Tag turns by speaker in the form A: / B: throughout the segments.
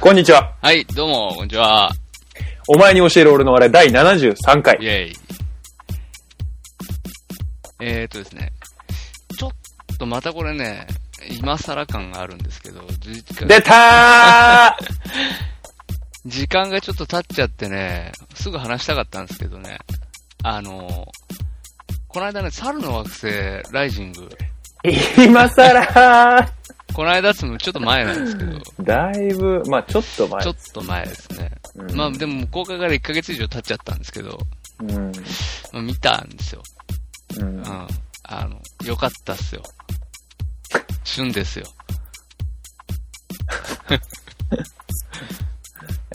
A: こんにちは。
B: はい、どうも、こんにちは。
A: お前に教える俺のあれ第73回
B: イ。ェイ。えーとですね、ちょっとまたこれね、今更感があるんですけど、時間
A: 出たー
B: 時間がちょっと経っちゃってね、すぐ話したかったんですけどね、あの、この間ね、猿の惑星ライジング、
A: 今更
B: この間っつもちょっと前なんですけど、
A: だいぶ、まあちょっと前
B: ちょっと前ですね。
A: うん
B: まあでも公開から1ヶ月以上経っちゃったんですけど、
A: うん。
B: まあ見たんですよ。
A: うん
B: うん。あの、よかったっすよ。旬ですよ。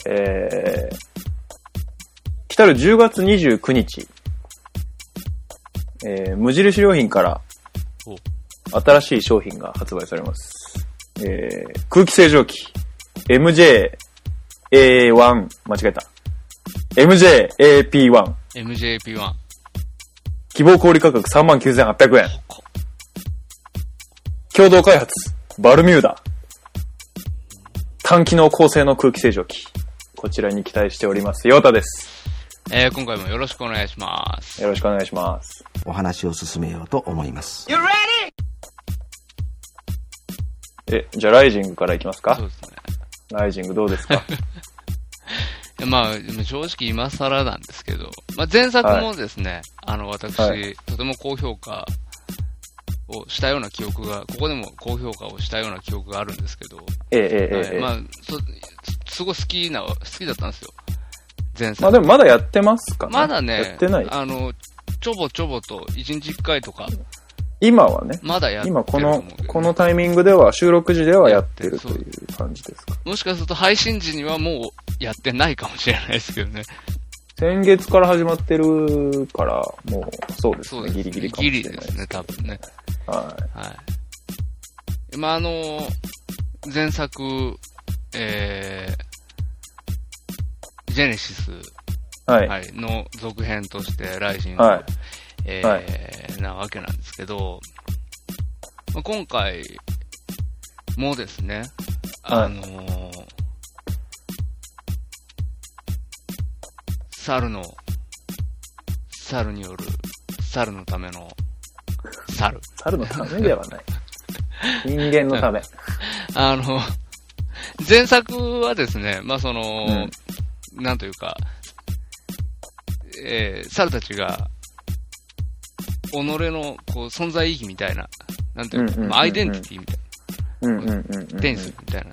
A: えー、来たる10月29日、えー、無印良品から
B: お
A: 新しい商品が発売されます。えー、空気清浄機 MJA1 間違えた。MJAP1
B: MJP1。
A: 希望小売価格39,800円。共同開発、バルミューダ。単機能高性能空気清浄機。こちらに期待しております。ヨータです。
B: えー、今回もよろしくお願いします。
A: よろしくお願いします。
C: お話を進めようと思います。
A: え、じゃあライジングからいきますか？
B: そうですね。
A: ライジングどうですか？
B: まあ、でも正直今更なんですけど、まあ前作もですね、あの、私、
A: はいと
B: とても高評価をしたような記憶が、ここでも高評価をしたような記憶があるんですけど、
A: ええええええ。
B: はいまあそ、すごい好きな、好きだったんですよ。前作。
A: まあでもまだやってますかね
B: まだね、
A: やってない。
B: あの、ちょぼちょぼと、1日1回とか、
A: 今はね、
B: まだやってる
A: 今このこのタイミングでは、収録時ではやってるという感じですか。
B: もしかすると配信時にはもうやってないかもしれないですけどね。
A: 先月から始まってるから、もう、そうですね。
B: そうです。
A: ギリギリかもしれない
B: ギリですね、多分ね。
A: は
B: はい。まあ、あの、前作、えー、ジェネシス、
A: い。はい。
B: はい、の続編として、ライジング、
A: はい
B: え
A: はい
B: ーなわけなんですけど、まあ、今回もですね、あのー猿の、猿による、猿のための、猿。
A: 猿のためではない。人間のため。
B: あの、前作はですね、まあその、なんというか、えー、猿たちが、己のこう存在意義みたいな、なんていうか、アイデンティティみたい。な、テニスみたいな、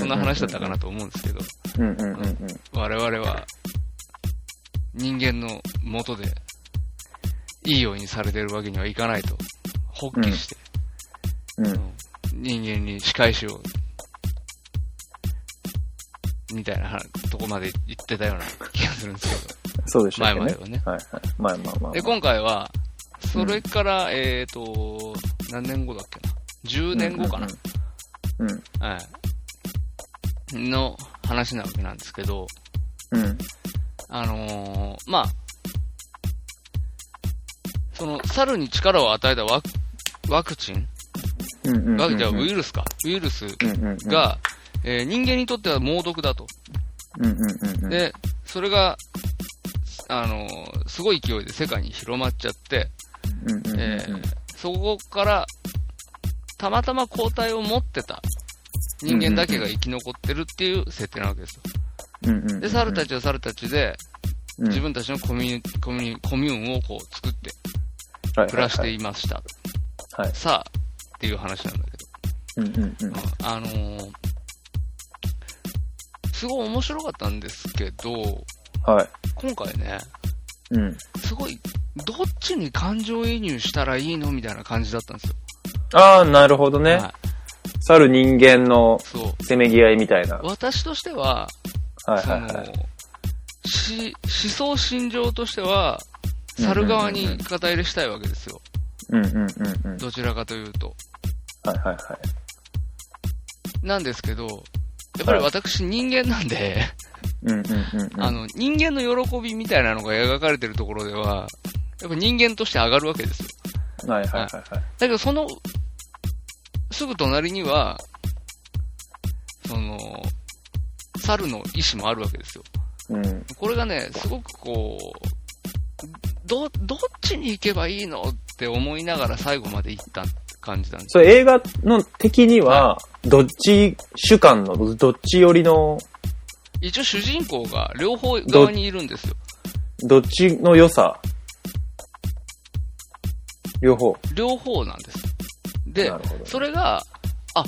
B: そんな話だったかなと思うんですけど。我々は、人間の元で、いいようにされてるわけにはいかないと、発起して、
A: うん。
B: 人間に仕返しを、みたいな話とこまで言ってたような気がするんですけ
A: そうでしたね。
B: 前まではね
A: はいはい。まあまあまあ。
B: ど。で、今回は、それから、えっ、と、何年後だっけな。10年後かな。
A: うんうん
B: はい。の話なわけなんですけど、
A: うん。うん。
B: あのーまあ、その、猿に力を与えたワクワクチン？
A: うんうんうん。
B: ワクチン？はウイルスか。ウイルス
A: うんうんうん、
B: が、えー人間にとっては猛毒だと。
A: うんうんうんうん。
B: で、それが、あのーすごい勢いで世界に広まっちゃって、
A: うんうんうんうん、
B: えーそこから、たまたま抗体を持ってた人間だけが生き残ってるっていう設定なわけですよ。
A: うんうんうんうん
B: で、猿たちは猿たちで、
A: うん
B: 自分たちのコミュニコミュニコミューンをこう作って暮らしていました。
A: はい。
B: さあ、っていう話なんだけ
A: うんうんうん
B: ど、あのーすごい面白かったんですけど、
A: はい。
B: 今回ね、
A: うん。
B: すごい、どっちに感情移入したらいいのみたいな感じだったんですよ。
A: ああ、なるほどね。
B: はい。
A: 猿人間の
B: そう。
A: せめぎ合いみたいな。
B: 私としては、
A: はい
B: その
A: はいはい。、
B: し、思想心情としては、猿側に肩入れしたいわけですよ。
A: うんうんうんうん。
B: どちらかというと。
A: はいはいはい。
B: なんですけど、やっぱり私人間なんで。あの、人間の喜びみたいなのが描かれてるところでは、やっぱ人間として上がるわけですよ。
A: はいはいはいはい。
B: だけどその、すぐ隣には、その、猿の意志もあるわけですよ。
A: うん。
B: これがね、すごくこう、ど、どっちに行けばいいのって思いながら最後まで行った感じなんです
A: それ映画の敵には、どっち主観の、どっち寄りの、
B: 一応主人公が両方側にいるんですよ。
A: どっちの良さ？両方。
B: 両方なんです。でそれが、あ、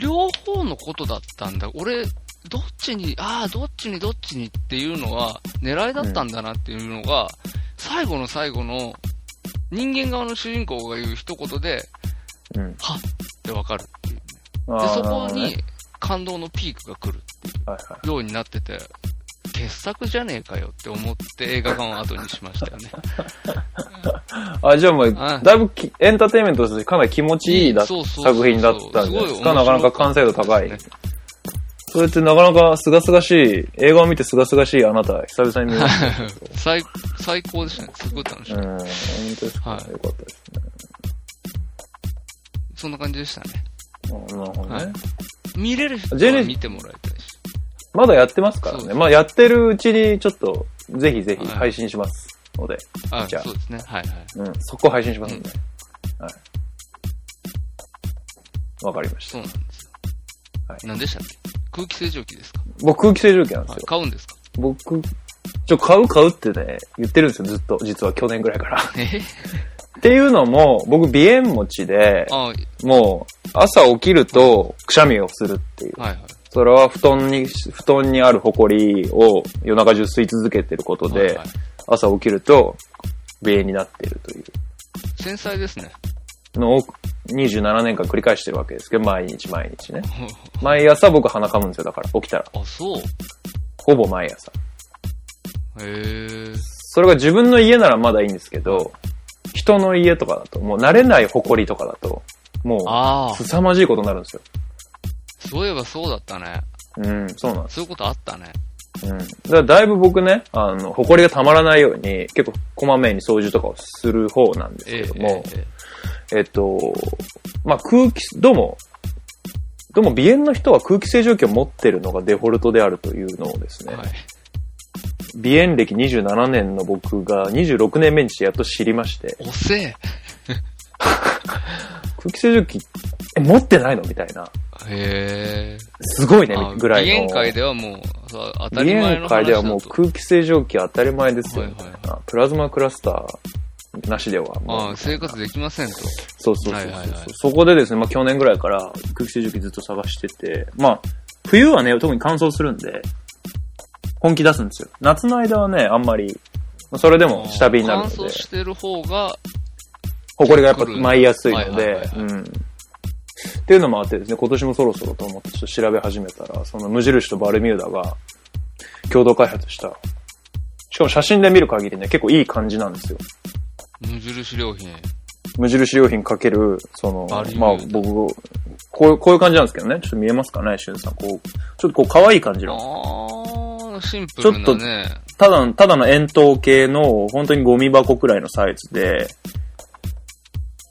B: 両方のことだったんだ。俺、どっちに、ああ、どっちにどっちにっていうのは狙いだったんだなっていうのが、最後の最後の人間側の主人公が言う一言で、
A: うん。
B: はっってわかるっていう。
A: あー
B: で、そこに感動のピークが来る
A: はいはい。
B: ようになってて、傑作じゃねえかよって思って映画館を後にしましたよね。
A: あ、じゃあもう、
B: あ
A: だいぶきエンターテインメントとしてかなり気持ちいいだ作品だったんですか。なかなか完成度高いそれってなかなか清々しい、映画を見て清々しいあなた、久々に見ました。
B: 最、最高でしたね。すごい楽しい。
A: うん、本当ですか、
B: はい
A: よかったですね。
B: そんな感じでしたね。
A: うんなるほどね。
B: はい見れる人は見てもらいたいし。
A: まだやってますからね。
B: そうです
A: まあやってるうちにちょっと、ぜひぜひ
B: はい
A: 配信しますので、
B: あ、
A: じゃあ
B: そうですね。はいはい。
A: うん、そこ配信しますんで。はい。わかりました。
B: そうなんですよ。
A: はい
B: 何でしたっけ？空気清浄機ですか？
A: 僕空気清浄機なんです
B: はい
A: よ。
B: 買うんですか？
A: 僕、ちょ、買う買うってね、言ってるんですよ、ずっと。実は去年ぐらいから。
B: え？
A: っていうのも、僕鼻炎持ちで、
B: あ
A: もう、朝起きると、くしゃみをするっていう。
B: はいはい。
A: それは布団に、布団にあるホコリを夜中中吸い続けてることで、
B: はいはい
A: 朝起きると、鼻炎になっているという
B: 繊細ですね。
A: のを27年間繰り返してるわけですけど、毎日毎日ね。毎朝僕鼻かむんですよ、だから、起きたら。
B: あ、そう。
A: ほぼ毎朝。
B: へえ。
A: それが自分の家ならまだいいんですけど、人の家とかだと、もう慣れないホコリとかだと、も
B: あ
A: う、凄まじいことになるんですよ。
B: あ、そういえばそうだったね。
A: うん、そうなんです。
B: そういうことあったね。
A: うん。だからだいぶ僕ね、あの、ホコリがたまらないように、結構こまめに掃除とかをする方なんです
B: ええ
A: けども、
B: え
A: えっと、まあ、空気、どうも、どうも鼻炎の人は空気清浄機を持ってるのがデフォルトであるというのをですね、
B: えはい。
A: 鼻炎歴27年の僕が26年目にしてやっと知りまして、
B: 遅え。
A: 空気清浄機、え、持ってないのみたいな。
B: へえ。
A: すごいね
B: あ、
A: ぐらいの。
B: 鼻炎界ではもう、当た
A: 鼻
B: り前の話
A: ではもう空気清浄機当たり前ですよ、
B: はいはい
A: みたいなプラズマクラスターなしでは
B: ああ、生活できませんと。
A: そうそうそうそう、
B: はいはいはい
A: そこでですね、まあ去年ぐらいから空気清浄機ずっと探してて、まあ、冬はね、特に乾燥するんで、本気出すんですよ。夏の間はね、あんまり、まあそれでも下火になるので
B: 乾燥、してる方が、
A: 埃がやっぱ舞いやすいのでうん。っていうのもあってですね、今年もそろそろと思ってちょっと調べ始めたら、その無印とバルミューダが共同開発した、しかも写真で見る限りね、結構いい感じなんですよ。
B: 無印良品。
A: 無印良品かける、そのまあ僕、こういう、こういう感じなんですけどね。ちょっと見えますかね、しゅんさん。こう、ちょっとこう可愛い感じの。
B: ああ、シンプルなね。
A: ただ、ただの円筒形の、本当にゴミ箱くらいのサイズで、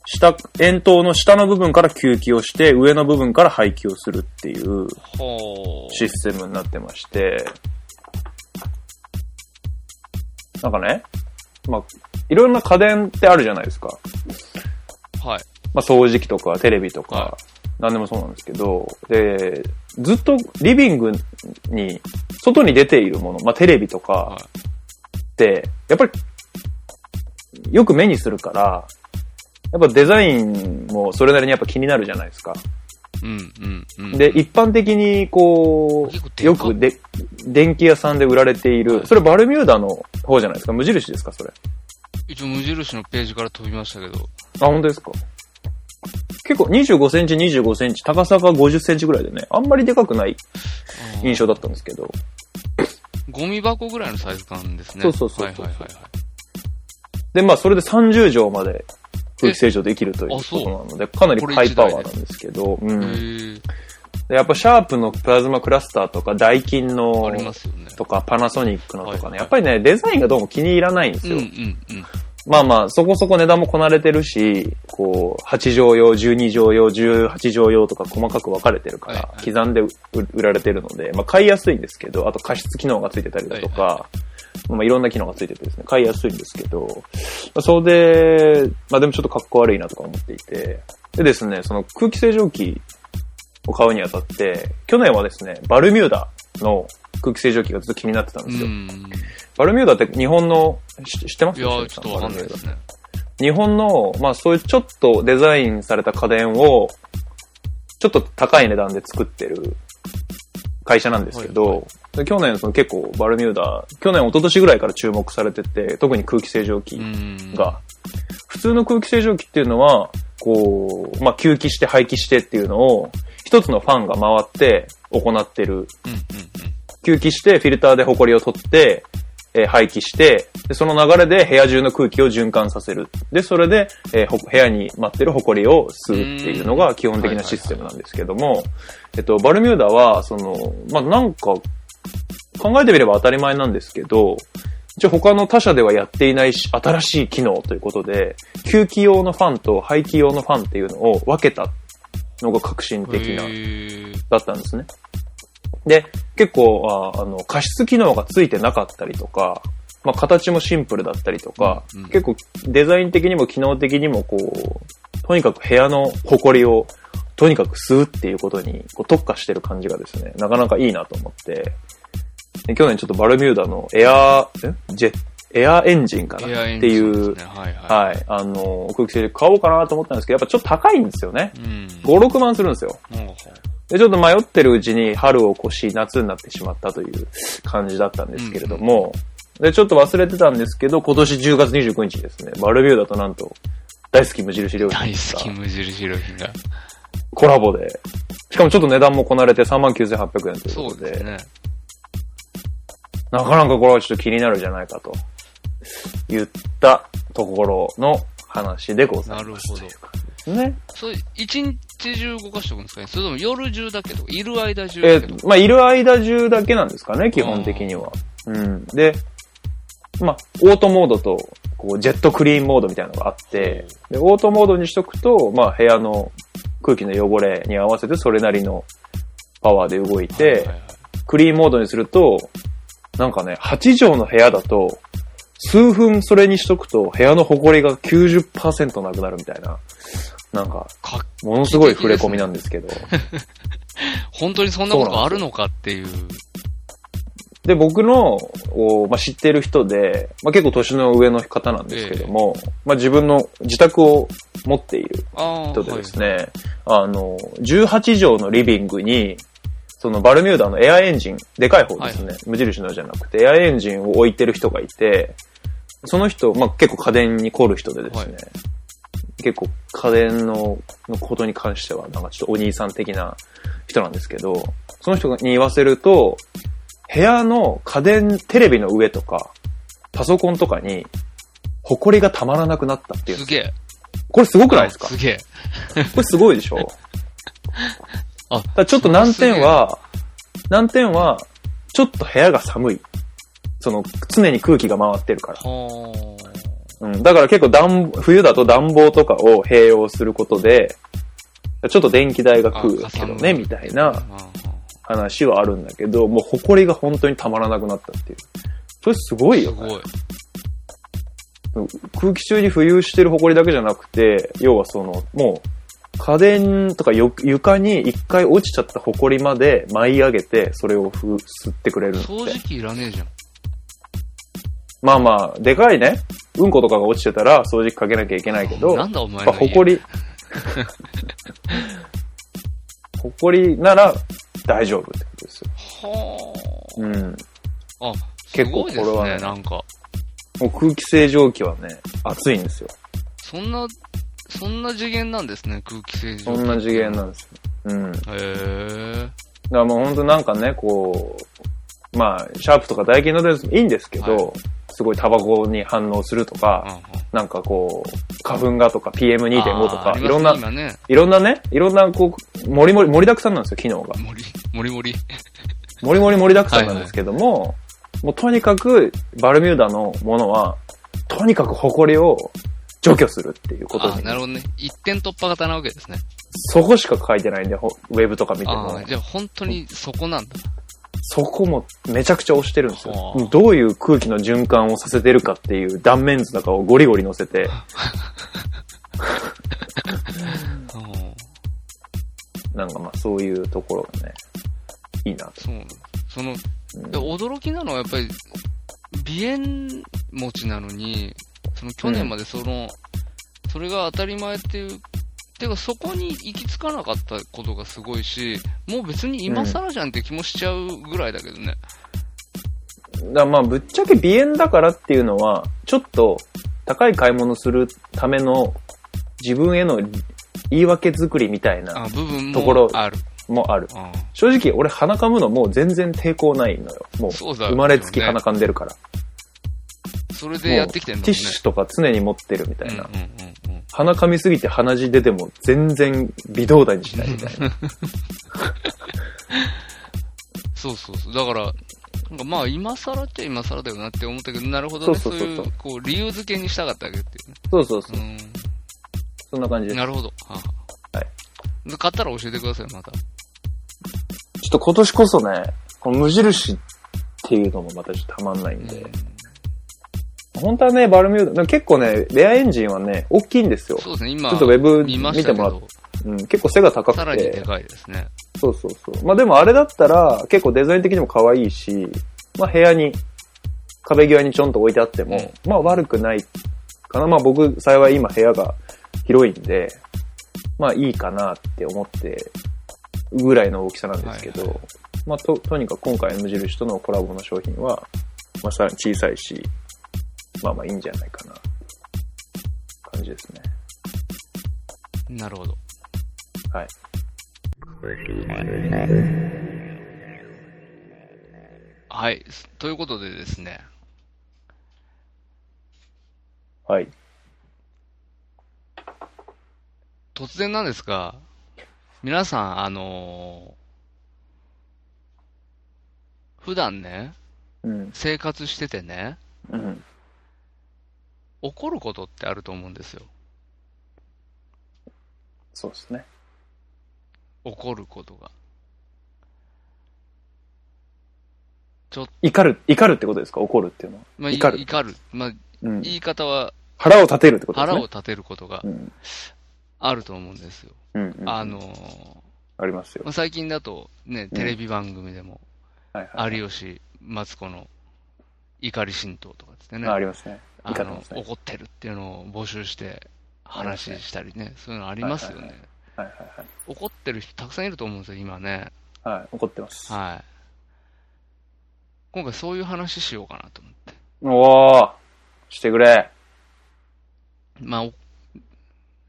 A: 下、円筒の下の部分から吸気をして、上の部分から排気をするっていう。システムになってまして、なんかね、まあ、いろんな家電ってあるじゃないですか。
B: はい。
A: まあ、掃除機とかテレビとか、
B: は
A: 何でもそうなんですけど、で、ずっとリビングに、外に出ているもの、まあ、テレビとか
B: は
A: って、やっぱり、よく目にするから、やっぱデザインもそれなりにやっぱ気になるじゃないですか。
B: い。うん、うん、うん。
A: で、一般的にこう、よくで、電気屋さんで売られている、
B: はい
A: それバルミューダの方じゃないですか無印ですかそれ。
B: 一応無印のページから飛びましたけど。
A: あ、本当ですか結構25センチ、25センチ、高さが50センチぐらいでね、あんまりでかくない印象だったんですけど、
B: ゴミ箱ぐらいのサイズ感ですね。
A: そうそうそう
B: はいはいはいはい。
A: で、まあそれで30畳まで空気清浄できるということなので、かなりハイパワーなんですけど、うん。でやっぱシャープのプラズマクラスターとか、ダイキンの。とか、パナソニックのとかね、やっぱりね、デザインがどうも気に入らないんですよ。
B: うんうんうん。
A: まあまあ、そこそこ値段もこなれてるし、こう、8畳用、12畳用、18畳用とか細かく分かれてるから、刻んで売売られてるので、まあ買いやすいんですけど、あと加湿機能がついてたりだとか、
B: はい
A: まあいろんな機能がついててですね、買いやすいんですけど、まあ、それで、まあでもちょっと格好悪いなとか思っていて、でですね、その空気清浄機を買うにあたって、去年はですね、バルミューダの空気清浄機がずっと気になってたん
B: う
A: ですよ。
B: ん。
A: バルミューダって日本の、し知ってます？
B: いやー、ちょっとわかんないですね。
A: 日本の、まあそういうちょっとデザインされた家電を、ちょっと高い値段で作ってる会社なんですけど、
B: はいは
A: で去年その結構バルミューダ、去年一昨年ぐらいから注目されてて、特に空気清浄機
B: うん。
A: が、普通の空気清浄機っていうのは、こう、まあ吸気して排気してっていうのを、一つのファンが回って行ってる。吸気して、フィルターで埃を取って、えー排気してで、その流れで部屋中の空気を循環させる。で、それで、えーほ部屋に待ってる埃を吸うっていうのが基本的なシステムなんですけども、えっと、バルミューダは、その、まあ、なんか、考えてみれば当たり前なんですけど、一応他の他社ではやっていないし、新しい機能ということで、吸気用のファンと排気用のファンっていうのを分けたのが革新的なだったんですね。で、結構、ああの、加湿機能がついてなかったりとか、まあ、形もシンプルだったりとか、
B: うんうん。
A: 結構デザイン的にも機能的にもこう、とにかく部屋の埃をとにかく吸うっていうことにこう特化してる感じがですね、なかなかいいなと思って、で去年ちょっとバルミューダのエアー、え？ジェエアーエンジンかなっていう。
B: はいはい。
A: はい、あの、空気清浄機買おうかなと思ったんですけど、やっぱちょっと高いんですよね。
B: うん。
A: 5、6万するんですよ。
B: ほうほう
A: で、ちょっと迷ってるうちに春を越し、夏になってしまったという感じだったんですけれども、で、ちょっと忘れてたんですけど、今年10月29日ですね、バルミューダとなんと、大好き無印良品
B: 大好き
A: が
B: 無印良品が。
A: コラボで、しかもちょっと値段もこなれて39,800円という
B: そう
A: ことで、
B: ですね。
A: なかなかこれはちょっと気になるじゃないかと言ったところの話でございます。
B: なるほど
A: ね。
B: それ、一日中動かしておくんですかね？それとも夜中だけど、いる間中
A: え
B: だけど。
A: ーまあ、いる間中だけなんですかね、基本的には。うん。で、まあ、オートモードと、こう、ジェットクリーンモードみたいなのがあって、で、オートモードにしとくと、まあ、部屋の空気の汚れに合わせてそれなりのパワーで動いて、
B: はいはいはい
A: クリーンモードにすると、なんかね、8畳の部屋だと、数分それにしとくと、部屋の埃が90%なくなるみたいな、なんか、
B: か
A: ものすごい触れ込みなんですけど。
B: 本当にそんなことがあるのかっていう。
A: で、僕の、おまあ、知ってる人で、まあ、結構年の上の方なんですけども、まあ、自分の自宅を持っている
B: ああ。
A: 人でですね、あの、18畳のリビングに、そのバルミューダのエアエンジン、でかい方ですね、無印のじゃなくて、エアエンジンを置いてる人がいて、その人、まあ、結構家電に凝る人でですね、
B: は
A: 結構家電ののことに関しては、なんかちょっとお兄さん的な人なんですけど、その人に言わせると、部屋の家電、テレビの上とか、パソコンとかに、埃がたまらなくなったっていう。す
B: げえ。
A: これすごくないですか？
B: すげえ。
A: これすごいでしょ？
B: あ
A: ただちょっと難点は、難点は、ちょっと部屋が寒い。その、常に空気が回ってるから。
B: は
A: うん。だから結構暖、冬だと暖房とかを併用することで、ちょっと電気代が
B: あ。
A: 食うけどね、みたいな
B: あ
A: 話はあるんだけど、もう埃が本当にたまらなくなったっていう。それすごいよ、ね。
B: すごい。
A: 空気中に浮遊してる埃だけじゃなくて、要はその、もう、家電とかよ床に一回落ちちゃった埃まで舞い上げて、それをふ吸ってくれるのって。
B: 掃除機いらねえじゃん。
A: まあまあ、でかいね。うんことかが落ちてたら掃除機かけなきゃいけないけど、
B: なんだお前
A: やっぱ
B: の家。
A: 埃、埃なら大丈夫ってことですよ。
B: は
A: うん。
B: あ。あ、
A: 結構これはね
B: ね、なんか。
A: もう空気清浄機はね、熱いんですよ。
B: そんな、そんな次元なんですね、空気清浄機。
A: そんな次元なんですよ。うん。だか
B: へえ。
A: らもう本当なんかね、こう、まあ、シャープとかダイキンのですいいんですけど、
B: はい
A: すごいタバコに反応するとか、なんかこう、花粉がとか PM2.5 とか、いろんな、
B: 今ね、
A: いろんなね、いろんなこう、もりもり、盛りだくさんなんですよ、機能が。
B: 森、森森。
A: もりもり盛りだくさんなんですけども、もうとにかく、バルミューダのものは、とにかく誇りを除去するっていうこと
B: あ
A: に。
B: なるほどね。一点突破型なわけですね。
A: そこしか書いてないんで、ほウェブとか見て
B: あ
A: も
B: あ、。じゃあ本当にそこなんだ。
A: そこもめちゃくちゃ押してるんですよ
B: はあ。
A: どういう空気の循環をさせてるかっていう断面図とかをゴリゴリ乗せて、
B: う ん
A: なんかまあそういうところがね、いいなと。
B: そう。その、
A: うん
B: で驚きなのはやっぱり、鼻炎持ちなのに、その去年までその、それが当たり前っていう、てかそこに行き着かなかったことがすごいし、もう別に今更じゃんって気もしちゃうぐらいだけどね。
A: だからまあぶっちゃけ鼻炎だからっていうのは、ちょっと高い買い物するための自分への言い訳作りみたいなところ
B: もある。
A: もある。
B: うん
A: 正直俺鼻かむのもう全然抵抗ないのよ。もう生まれつき鼻かんでるから。
B: それでやってきてる
A: も
B: もね。
A: うんティッシュとか常に持ってるみたいな。
B: うんうんうんうん。
A: 鼻かみすぎて鼻血出ても全然微動だにしないみたいな。
B: そうそうそう。だから、なんかまあ今更っちゃ今更だよなって思ったけど、なるほどね。
A: そ
B: そういう、こう、理由付けにしたかったわけっていうね。
A: そうそうそう。
B: うん。
A: そんな感じです。
B: なるほど。はあ
A: はい。
B: で買ったら教えてください、また。
A: ちょっと今年こそね、この無印っていうのもまたちょっとたまんないんで。本当はね、バルミューダ、結構ね、レアエンジンはね、大きいんですよ。
B: そうですね、今、
A: ちょっとウェブ
B: 見
A: てもらっ
B: ど、
A: うん、結構背が高
B: さ
A: くて。
B: らにでかいですね。
A: そうそうそう。まあでもあれだったら、結構デザイン的にも可愛いし、まあ部屋に、壁際にちょんと置いてあっても、まあ悪くないかな。まあ僕、幸い今部屋が広いんで、まあいいかなって思って、ぐらいの大きさなんですけど、
B: はいは
A: まあと、とにかく今回の無印とのコラボの商品は、まあさらに小さいし、まあまあいいんじゃないかな。感じですね。
B: なるほど。
A: はい。
B: はい。ということでですね、
A: はい。
B: 突然なんですが、皆さん、あのー普段ね、
A: うん。
B: 生活しててね、
A: うん。
B: 怒ることってあると思うんですよ。
A: そうですね。
B: 怒ることが。
A: 怒る、怒るってことですか？怒るっていうのは。
B: まあ、い
A: 怒る
B: 怒る。まあ、
A: うん。
B: 言い方は
A: 腹を立てるってことですね。
B: 腹を立てることが
A: うん。
B: あると思うんですよ。
A: うんうんうん
B: あのー
A: ありますよ
B: ま。あ、最近だとね、テレビ番組でも。有吉、マツコの怒り神道とかってね、
A: あありますね。
B: あの
A: 怒って
B: るっていうのを募集して話したりね、そういうのありますよね。
A: はいはいはいはい
B: 怒ってる人たくさんいると思うんですよ、今ね。
A: はい。はい。怒ってます。
B: はい。今回そういう話しようかなと思って。
A: おーしてくれ。
B: まあ、お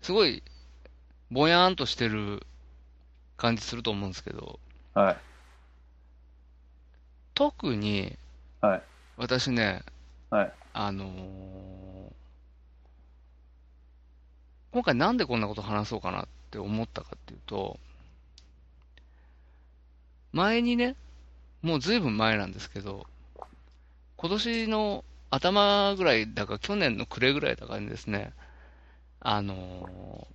B: すごい、ぼやーんとしてる感じすると思うんですけど、
A: はい。
B: 特に、
A: はい。
B: 私ね、
A: はい。
B: あのー今回なんでこんなこと話そうかなって思ったかっていうと、前にね、もうずいぶん前なんですけど、今年の頭ぐらいだか、去年の暮れぐらいだかにですね、あの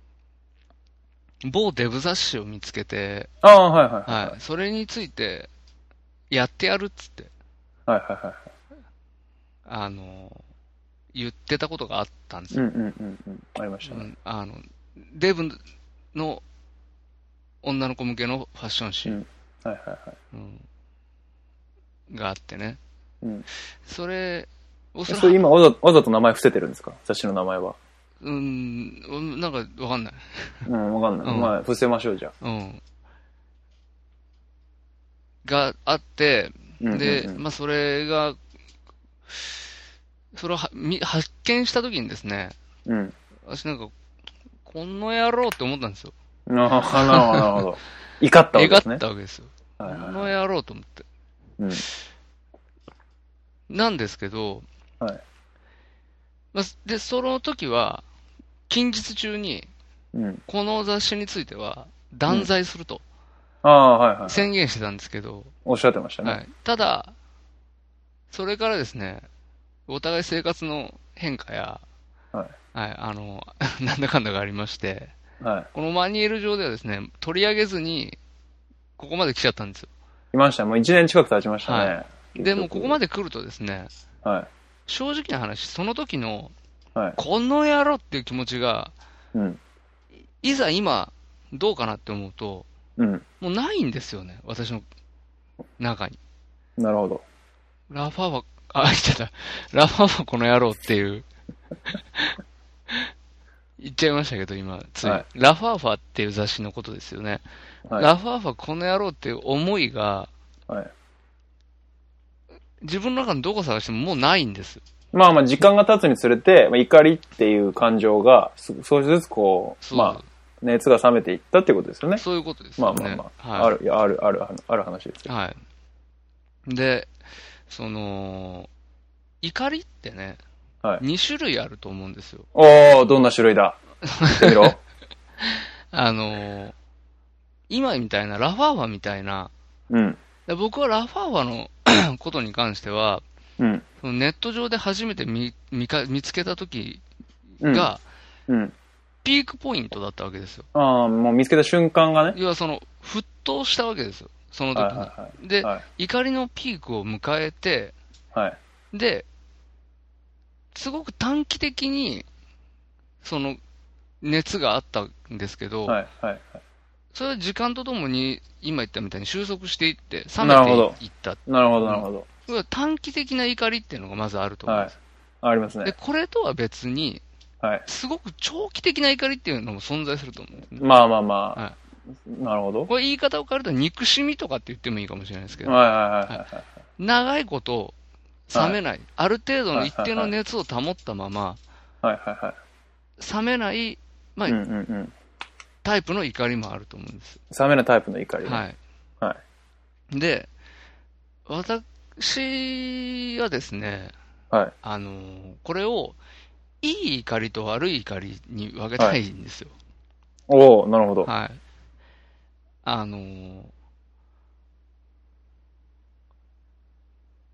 B: ー某デブ雑誌を見つけて、
A: ああ、はいはいはい。
B: はい、それについて、やってやるっつって、
A: はいはいはい。
B: あの、言ってたことがあったんですよ。
A: うんうんうんうん。ありましたね。
B: うんあの、デブの女の子向けのファッション誌、
A: うんはいはいはい。
B: うんがあってね。
A: うん。
B: それをそ
A: れ今わざわざと名前伏せてるんですか？雑誌の名前は。
B: うん、うんなんかわかんない。
A: うん、わかんない。
B: うん
A: まあ、伏せましょう、じゃあ。
B: うん。があって、
A: うんうんうん
B: で、まあそれが、それを発見したときにですね、
A: うん。
B: 私なんか、この野郎って思ったんですよ。
A: なるほど、なるほど。怒ったわけ
B: 描
A: ですね
B: っ。たわけですよ。
A: はいはい
B: この野郎と思って。
A: うん。
B: なんですけど、
A: はい。
B: まあ、で、その時は、近日中に、
A: うん。
B: この雑誌については、断罪すると
A: あはいはい。
B: 宣言してたんですけど、
A: おっしゃってましたね。
B: はい。ただ、それからですね、お互い生活の変化や、
A: はい。
B: はい、あの、なんだかんだがありまして、
A: はい。
B: このマニュエル上ではですね、取り上げずに、ここまで来ちゃったんですよ。
A: いました。もう1年近く経ちましたね。
B: はでも、ここま
A: で。
B: で来るとですね、
A: はい。
B: 正直な話、その時の、
A: はい。
B: この野郎っていう気持ちが、
A: うん。
B: いざ今、どうかなって思うと、
A: うん。
B: もうないんですよね、私の中に。
A: なるほど。
B: ラファーは、あ、言っちゃった。ラファーはこの野郎っていう。言っちゃいましたけど、今、つい。
A: はい
B: ラファーファっていう雑誌のことですよね。
A: はい。
B: ラファーファこの野郎っていう思いが、
A: はい。
B: 自分の中のどこ探してももうないんです。
A: まあまあ、時間が経つにつれて、まあ、怒りっていう感情が、す少しずつこう、まあ、熱が冷めていったっていうことですよね。
B: そういうことですよね。
A: まあまあまあ、
B: はい、
A: ある、ある、ある、ある話ですよ。
B: はい。で、その、怒りってね、
A: はい
B: 2種類あると思うんですよ。
A: おー、どんな種類だ？
B: あのー今みたいな、ラファーファみたいな、
A: うん。
B: で僕はラファーファの ことに関しては、
A: うん。
B: そのネット上で初めて見見か見つけた時
A: うん。
B: が、
A: うん。
B: ピークポイントだったわけですよ。
A: ああ、もう見つけた瞬間がね。
B: 要はその、沸騰したわけですよ。その時に。
A: はいはいはい。
B: で、
A: はい。
B: 怒りのピークを迎えて、
A: はい。
B: で、すごく短期的に、その、熱があったんですけど、
A: はい。はい。
B: それは時間とともに、今言ったみたいに収束していって、冷めていった。
A: なるほど、なるほど。
B: 短期的な怒りっていうのがまずあると思うん
A: はい
B: です。。で、
A: ありますね。
B: これとは別に、
A: はい。
B: すごく長期的な怒りっていうのも存在すると思うんですね。
A: まあまあま
B: は
A: あ。なるほど。
B: これ言い方を変えると憎しみとかって言ってもいいかもしれないですけど、
A: はいはいはいはい。
B: 長いこと冷めない、ある程度の一定の
A: はいはいはい
B: 熱を保ったまま、
A: はいはいはい。
B: 冷めない、まあ。タイプの怒りもあると思うんです。
A: 冷めないタイプの怒りね。
B: はい。
A: はい。
B: で、私はですね、
A: はい。
B: あのーこれを、いい怒りと悪い怒りに分けたいんですよ。
A: おおなるほど。
B: はい。あのー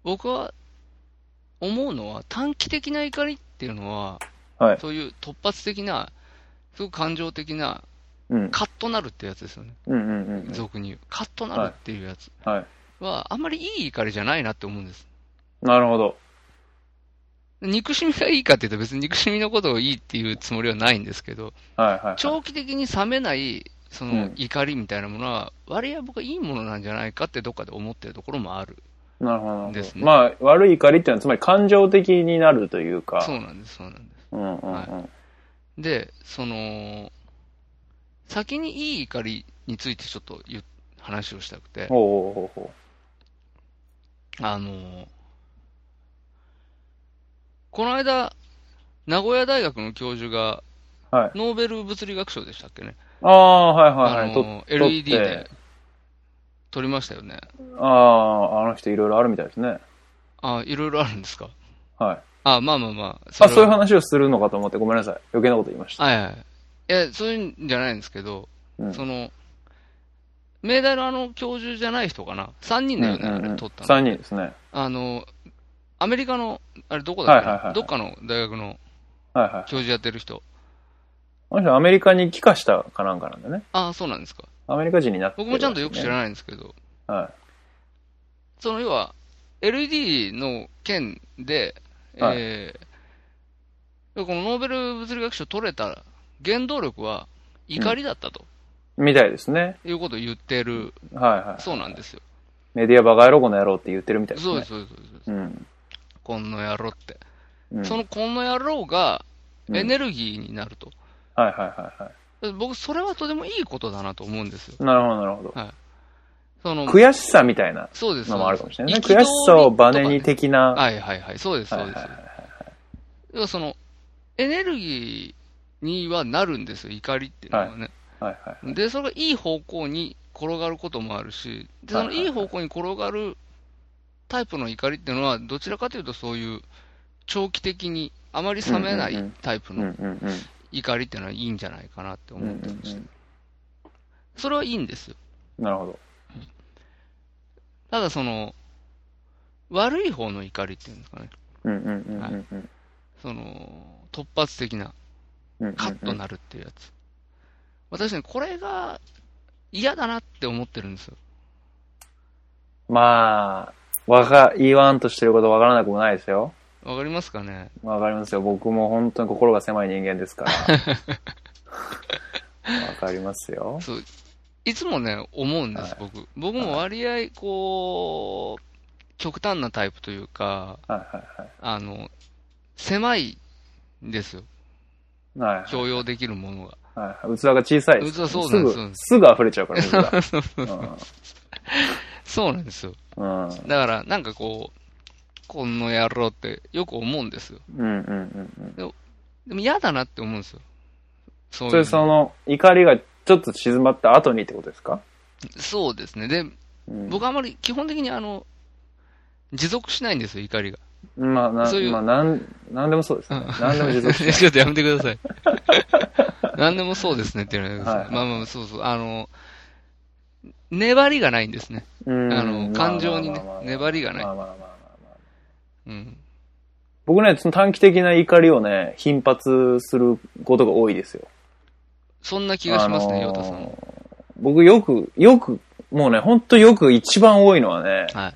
B: 僕は思うのは短期的な怒りっていうのは、
A: はい。
B: そういう突発的な、すごく感情的な、
A: うん。
B: カッとなるってやつですよね。
A: うんうんうん
B: 俗に言う。カッとなるっていうやつ
A: うん。はい。
B: は、あんまりいい怒りじゃないなって思うんです。
A: なるほど。
B: 憎しみがいいかっていうと別に憎しみのことをいいっていうつもりはないんですけど、
A: はいはいはい。
B: 長期的に冷めない、そうの
A: ん
B: 怒りみたいなものは、割合僕はいいものなんじゃないかってどっかで思ってるところもある。
A: なるほど。
B: ですね
A: まあ、悪い怒りっていうのは、つまり感情的になるというか。
B: そうなんです、そうなんです。
A: うんうんうん。
B: はで、その、先にいい怒りについてちょっと話をしたくて、
A: ほうほうほうほ
B: あの、この間、名古屋大学の教授が、
A: う。はい。
B: ノーベル物理学賞でしたっけね。
A: ああ、はいはいはい。
B: LED で。取りましたよね。
A: ああ、あの人いろいろあるみたいですね。
B: あ、いろいろあるんですか？
A: はい。
B: あ、まあまあまあ。
A: あ、そういう
B: は
A: 話をするのかと思ってごめんなさい。余計なこと言いました。
B: はいはい。いや、そういうんじゃないんですけど、
A: うん
B: その、明大のあの教授じゃない人かな？3人だよね、あれ取ったの。
A: 3人ですね。
B: あの、アメリカの、あれどこだっけ？な、
A: はいはいはい
B: どっかの大学の
A: はいはい。
B: 教授やってる人。
A: あの人アメリカに帰化したかなんかなんでね。
B: あそうなんですか。
A: アメリカ人になって
B: 僕もちゃんとよく知ら
A: ない。
B: んですけど、
A: は
B: その要は、LED の件で、
A: はい
B: えー、このノーベル物理学賞取れた原動力は怒りだったと
A: い。みたいですね。
B: いうことを言ってる、
A: はいはい。
B: そうなんですよ。
A: メディアバカ野郎この野郎って言ってるみたいですね。
B: そうです、そうです、そうです。
A: うん。
B: こんの野郎って。
A: うん。
B: そのこんの野郎が
A: うん
B: エネルギーになると。
A: はいはいはいは
B: 僕、それはとてもいいことだなと思うんですよ。
A: い。なるほどなるほど。
B: その、
A: 悔しさみたいな
B: そうです。
A: のもあるかもしれないね。
B: 憤り
A: 悔しさをバネに的な。
B: はいはいはい。そうです、そうです。
A: はいはいはい
B: 要はその、エネルギーにはなるんですよ、怒りっていうのはね。
A: はいはい。
B: で、それがいい方向に転がることもあるし、で、その
A: はいはいはい
B: いい方向に転がるタイプの怒りっていうのは、どちらかというとそういう長期的にあまり冷めないタイプの。怒りっていうのはいいんじゃないかなって思ってました
A: うんうん。
B: それはいいんですよ。
A: なるほど。
B: ただその、悪い方の怒りっていうんですかね。
A: うんうんうんうんうん。
B: その、突発的な、カッとなるっていうやつ。私ね、これが嫌だなって思ってるんですよ。
A: まあ、わか、言わんとしてることわからなくもないですよ。
B: わかりますかね？
A: わかりますよ。僕も本当に心が狭い人間ですから。わかりますよ。
B: そう。いつもね、思うんです、僕。僕も割合、こう、極端なタイプというか、
A: はいはい
B: あの、狭いんですよ。
A: はい。はい
B: 共用できるものが。
A: はいはい。器が小さいです。
B: 器そうなんです
A: ぐ、すぐ溢れちゃうから。
B: そうなんですよ。
A: うん。うん。
B: だから、なんかこう、この野郎ってよく思うんですよ。
A: うんうんうんうん。
B: でも嫌だなって思うんですよ。そういう
A: それその、怒りがちょっと静まった後にってことですか？
B: そうですね。で、
A: うん
B: 僕あんまり基本的にあの、持続しないんですよ、怒りが。
A: まあ、な
B: そういう
A: まあ、なん、なんでもそうですね。なんでも持続しない。
B: ちょっとやめてください。何でもそうですねって言うの
A: はいはい
B: まあまあ、そうそう。あの、粘りがないんですね。
A: うん
B: あの感情にね粘りがない
A: まあまあまあまあまあ
B: うん。
A: 僕ね、その短期的な怒りをね、頻発することが多いですよ。
B: そんな気がしますね、
A: あのー
B: ヨタさん。
A: 僕よく、よく、もうね、ほんとよく一番多いのはね、
B: はい。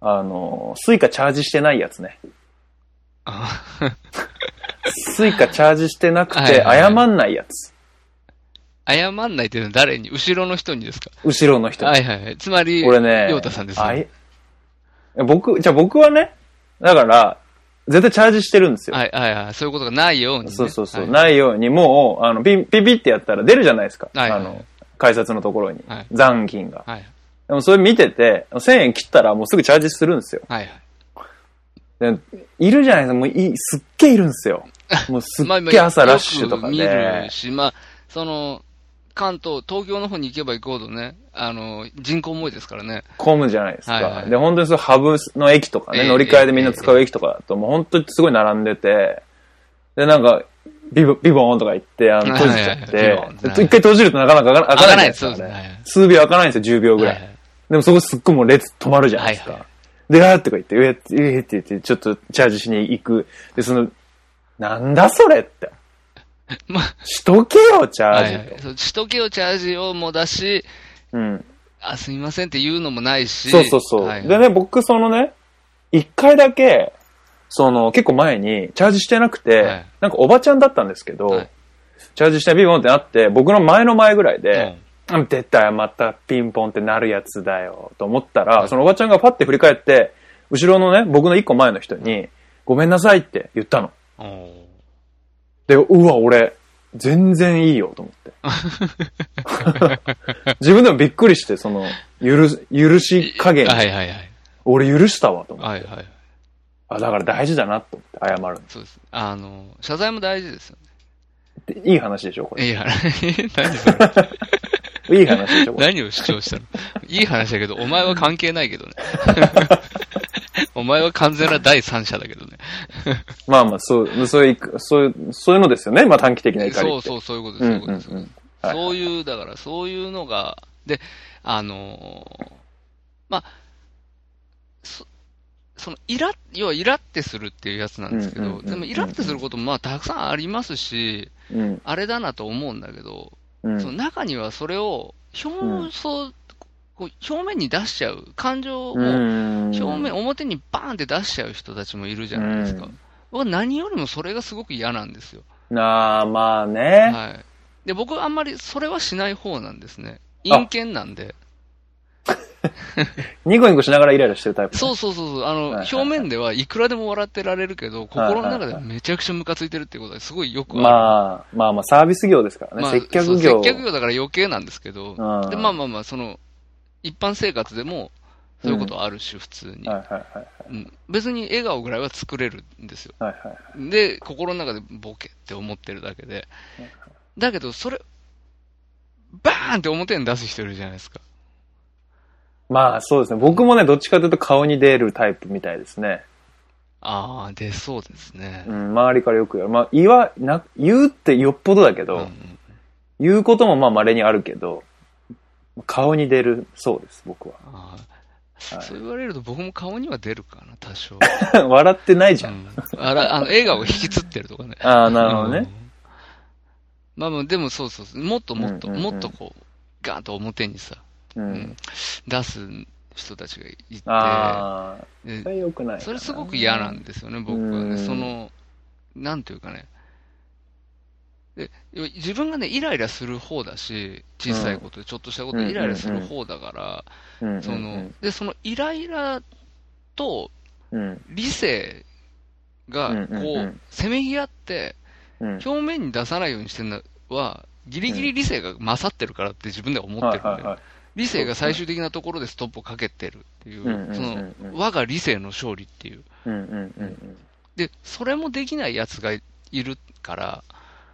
A: あの、スイカチャージしてないやつね。
B: あ
A: スイカチャージしてなくて
B: はいはいはい
A: 謝んないやつ。
B: 謝んないっていうのは誰に？後ろの人にですか？
A: 後ろの人に。
B: はいはいはい。つまり、
A: 俺ね、
B: ヨタさんですね。
A: 僕、じゃあ僕はね、だから、絶対チャージしてるんですよ。
B: はいはいはい。そういうことがないようにね。
A: そうそうそう。
B: はい
A: ないように、もう、あの、ピン、ピピってやったら出るじゃないですか。
B: はいはい
A: あの、改札のところに。
B: はい
A: 残金が。
B: はい。
A: でもそれ見てて、1000円切ったらもうすぐチャージするんですよ。
B: はいはい。
A: でいるじゃないですか。もういい、すっげえいるんですよ。もうすっげえ朝ラッシュとか
B: よく見る
A: で。
B: し、まあ、その、関東、東京の方に行けば行くほどね、あの、人口も多いですからね。
A: 混むじゃないですか。
B: はいはい
A: で、本当にそう、ハブの駅とかね、
B: ええ
A: 乗り換えでみんな使う駅とかだと、もう本当にすごい並んでて、で、なんか、ビボ、ビボーンとか言って、あの、閉じちゃって一回閉じるとなかなか開かないですか。
B: 開かないですね
A: 数秒開かないんですよ、10秒ぐらい。
B: はいはい
A: でもそこすっごいもう列止まるじゃないですか。
B: はいは
A: で、あーってか言って、えーって、えーって言って、ちょっとチャージしに行く。で、その、なんだそれって。
B: まあ、
A: しとけよ、チャ
B: は
A: ージと。
B: いはい。そう首都圏をチャージをもだし、
A: うん。
B: あ、すみませんって言うのもないし。
A: そうそうそう。
B: はいはい
A: でね、僕そのね、一回だけ、その、結構前に、チャージしてなくて、
B: はい
A: なんかおばちゃんだったんですけど、
B: はい
A: チャージしてビボンってなって、僕の前の前ぐらいで、
B: うん
A: うん、出たよ、またピンポンってなるやつだよ、と思ったら、
B: はい
A: そのおばちゃんがパッて振り返って、後ろのね、僕の一個前の人に、ごめんなさいって言ったの。で、うわ、俺、全然いいよ、と思って。自分でもびっくりして、その、許す、許し加減、
B: はいはいはい。
A: 俺許したわ、と思って。
B: はいはい。
A: あ、だから大事だな、と思って、謝る
B: そうです。あの、謝罪も大事ですよ
A: って。いい話でしょ、これ。
B: ね。いや、何それ。
A: いい話でしょ、これ。
B: 何を主張したの？いい話だけど、お前は関係ないけどね。お前は完全な第三者だけどね。
A: まあまあ、そう、そういう、そういう、そういうのですよね、まあ短期的な怒り。
B: そうそう、そういうことです。
A: う
B: そういうことです。
A: んうんうん。はい
B: そういう、だから、そういうのが、で、あのーまあ、そ、その、イラッ、要はイラってするっていうやつなんですけど、
A: うんうんうんうん
B: でもイラってすることもまあたくさんありますし、
A: うん。
B: あれだなと思うんだけど、
A: うん。
B: その中にはそれを表層、こう表面に出しちゃう、感情を
A: うん
B: 表面、表にバーンって出しちゃう人たちもいるじゃないですか。
A: うん
B: 僕は何よりもそれがすごく嫌なんですよ。
A: ああ、まあね。
B: はい。で、僕はあんまりそれはしない方なんですね。
A: あ
B: 陰険なんで。
A: ニコニコしながらイライラしてるタイプね。
B: そうそうそうそう。あの、表面ではいくらでも笑ってられるけど、心の中ではめちゃくちゃムカついてるっていうことはすごいよくある。
A: まあ、まあまあ、サービス業ですからね。
B: まあ
A: 接客業。
B: 接客業だから余計なんですけど、
A: うん
B: で、まあまあまあ、その、一般生活でも、そういうことあるし、普通に。別に笑顔ぐらいは作れるんですよ。で、心の中でボケって思ってるだけで。だけど、それ、バーンって表に出す人いるじゃないですか。
A: まあそうですね。僕もね、どっちかというと顔に出るタイプみたいですね。
B: ああ、出そうですね
A: う。ん、周りからよく言われる。まあ、言わ、な、言うってよっぽどだけど、
B: うんうん
A: 言うこともまあ稀にあるけど、顔に出るそうです、僕は。
B: あーそう言われると僕も顔には出るかな、多少。
A: 笑ってないじゃん。
B: うんあら、あの、笑顔が引きつってるとかね。
A: ああ、なるほどね。
B: うん。まあまあ、でもそうそう。もっともっと、
A: うんうんうん
B: もっとこう、ガーンと表にさ、
A: う
B: うんん。出す人たちがいて、
A: あそれ良くない。
B: それすごく嫌なんですよね、僕はね。
A: うん
B: その、なんていうかね。で自分がね、イライラする方だし、小さいことで、ちょっとしたことでイライラする方だから、その、で、そのイライラと
A: うん、
B: 理性が、こ
A: う
B: せめぎ合って、
A: うん。
B: 表面に出さないようにしてるのは、ギリギリ理性が勝ってるからって自分では思ってるんで
A: はいはいはい。
B: 理性が最終的なところでストップをかけてるっていう、その、我が理性の勝利っていう。で、それもできない奴がいるから、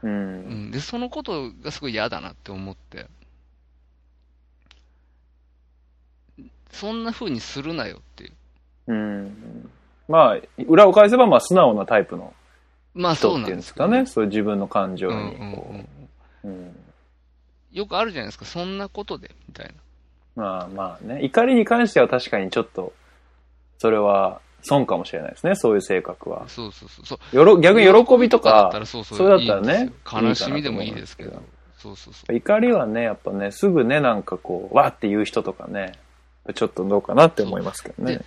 A: うん。
B: で、そのことがすごい嫌だなって思って、そんな風にするなよっていう。
A: うん。まあ、裏を返せば、まあ、素直なタイプの
B: まあそうな
A: 人っていうん
B: んです
A: かね。そういう自分の感情
B: うん
A: にこ
B: うんうん。
A: う。うん。
B: よくあるじゃないですか、そんなことで、みたいな。
A: まあまあね。怒りに関しては確かにちょっと、それは損かもしれないですね。そういう性格は。
B: そうそうそう。そう
A: よろ逆に喜びとから
B: そうそう
A: それだったらね
B: いい悲しみでもいいですけど。そうそうそう。
A: 怒りはね、やっぱね、すぐね、なんかこう、わーって言う人とかね、ちょっとどうかなって思いますけどね
B: で。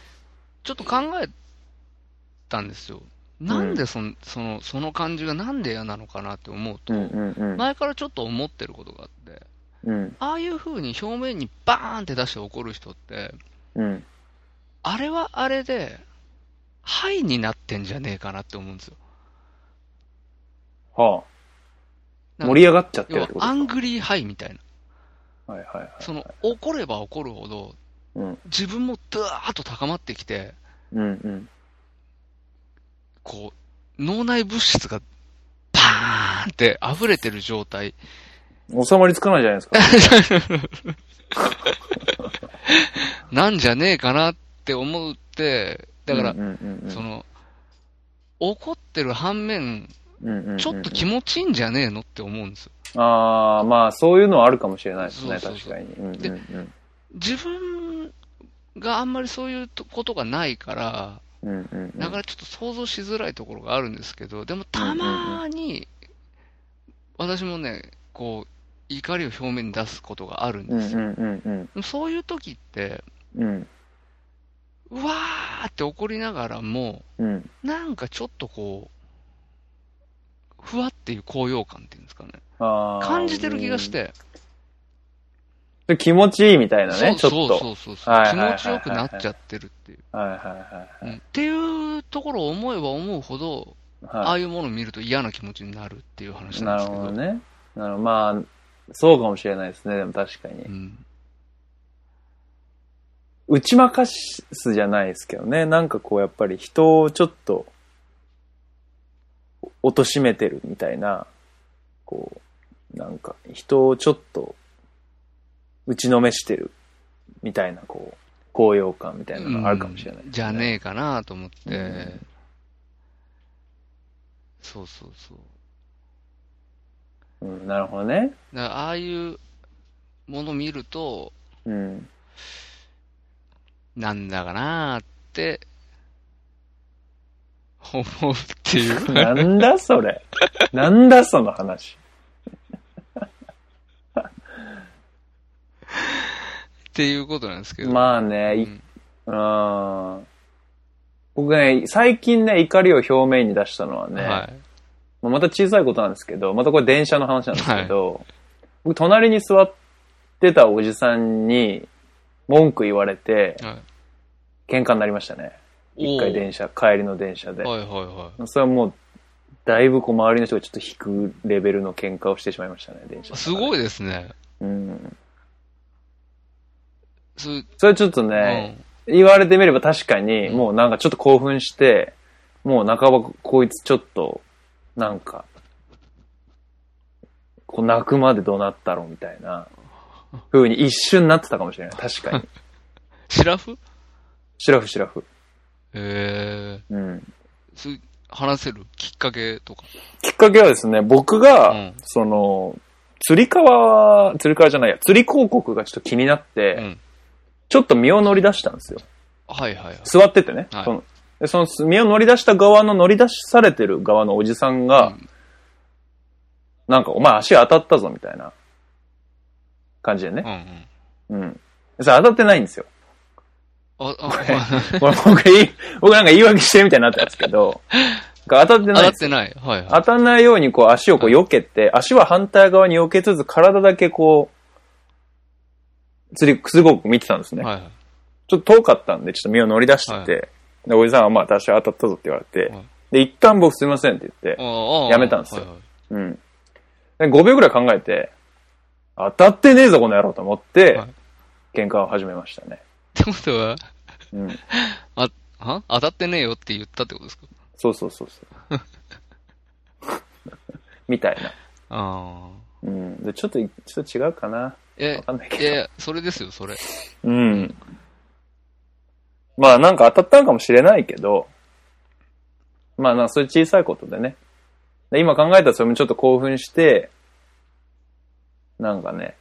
B: ちょっと考えたんですよ。なんでその、その、その感じがなんで嫌なのかなって思うと、
A: うんうんうん。
B: 前からちょっと思ってることがあって、
A: うん
B: ああいう風に表面にバーンって出して怒る人って、
A: うん。
B: あれはあれで、ハイになってんじゃねえかなって思うんですよ。
A: はあ。盛り上がっちゃってるってこと
B: アングリーハイみたいな。
A: はいはいはい。
B: その、怒れば怒るほど、
A: うん
B: 自分もドワーッと高まってきて、
A: うんうん。
B: こう、脳内物質がパーンって溢れてる状態。
A: 収まりつかないじゃないですか。
B: なんじゃねえかなって思って、だから、その、怒ってる反面、ちょっと気持ちいいんじゃねえのって思うんですよ。
A: ああ、まあそういうのはあるかもしれないですね、
B: そうそうそう。
A: 確かに。
B: で
A: うん
B: 自分があんまりそういうことがないから、
A: うんうんうん。
B: なかなかちょっと想像しづらいところがあるんですけど、でもたまに、私もね、こう、怒りを表面に出すことがあるんですよ。そういう時って、
A: うん
B: うわーって怒りながらも、
A: うん
B: なんかちょっとこう、ふわっていう高揚感っていうんですかね。感じてる気がして。
A: うん気持ちいいみたいなね、ちょっ
B: そう
A: と。
B: そうそうそう、気持ちよくなっちゃってるっていう。
A: はいはいはい
B: うんっていうところを思えば思うほど、あ
A: は
B: あいうものを見ると嫌な気持ちになるっていう話
A: い。なんる
B: なですけど。
A: ほどね。なるほどまあ、そうかもしれないですね、でも確かに
B: う。ん。
A: 打ち負かすじゃないですけどね。なんかこうやっぱり人をちょっと、貶めてるみたいな、こう、なんか人をちょっと、打ちのめしてるみたいな、こう、高揚感みたいなのがあるかもしれないです、
B: じゃねえかなと思って、
A: うん
B: そうそうそう。
A: うん、なるほどね。
B: ああいうものを見ると、
A: うん。
B: なんだかなーって、思うっていう。
A: なんだそれ。なんだその話。
B: っていうことなんですけど。
A: まあね、い
B: うん
A: うん。僕ね、最近ね、怒りを表面に出したのはね、
B: はい。
A: また小さいことなんですけど、またこれ電車の話なんですけど、僕隣に座ってたおじさんに文句言われて、
B: はい
A: 喧嘩になりましたね。一回電車、帰りの電車で。
B: はいはいはい。
A: それはもう、だいぶこう周りの人がちょっと引くレベルの喧嘩をしてしまいましたね、電車。い。
B: すごいですね。
A: うん。
B: そ
A: れちょっとね、言われてみれば確かに、もうなんかちょっと興奮して、もう半ばこいつちょっと、なんか、こう泣くまで怒鳴ったろみたいな、風に一瞬なってたかもしれない。確かに。
B: シラフ？
A: シラフシラフ。
B: ええ
A: うん。
B: 話せるきっかけとか？
A: きっかけはですね、僕が、
B: うん
A: その、釣り革、釣り革じゃないや、釣り広告がちょっと気になって、
B: うん。
A: ちょっと身を乗り出したんですよ。
B: はいはいはい。
A: 座っててね。
B: はい
A: そのでその身を乗り出した側の乗り出されてる側のおじさんが、
B: うん
A: なんかお前足当たったぞみたいな感じでね。
B: うんうん。
A: うん。それ当たってないんですよ。
B: あ、あ、
A: これ僕言い、僕なんか言い訳してるみたいになったんですけど、当たって
B: 当
A: ないんですよ。
B: たってない。はいはい。
A: 当たんないようにこう足をこう避けて、足は反対側に避けつつ体だけこう、釣り、すごく見てたんですね。
B: はいはい。
A: ちょっと遠かったんで、ちょっと身を乗り出してて、
B: は
A: で、おじさんはまあ私は当たったぞって言われて、
B: はい
A: で、一旦僕すいませんって言って、やめたんですよ
B: はいはい
A: うん。で、5秒ぐらい考えて、当たってねえぞ、この野郎と思って、
B: はい
A: 喧嘩を始めましたね。
B: ってことは、
A: うん。
B: は当たってねえよって言ったってことですか？
A: そうそうそうそう。みたいな。
B: ああ。
A: うん。で、ちょっと、ちょっと違うかな。
B: え
A: わかんないけど
B: いやそれですよ、それ。
A: うん。まあなんか当たったのかもしれないけど、まあなそういう小さいことでね。で今考えたらそれもちょっと興奮して、なんかね、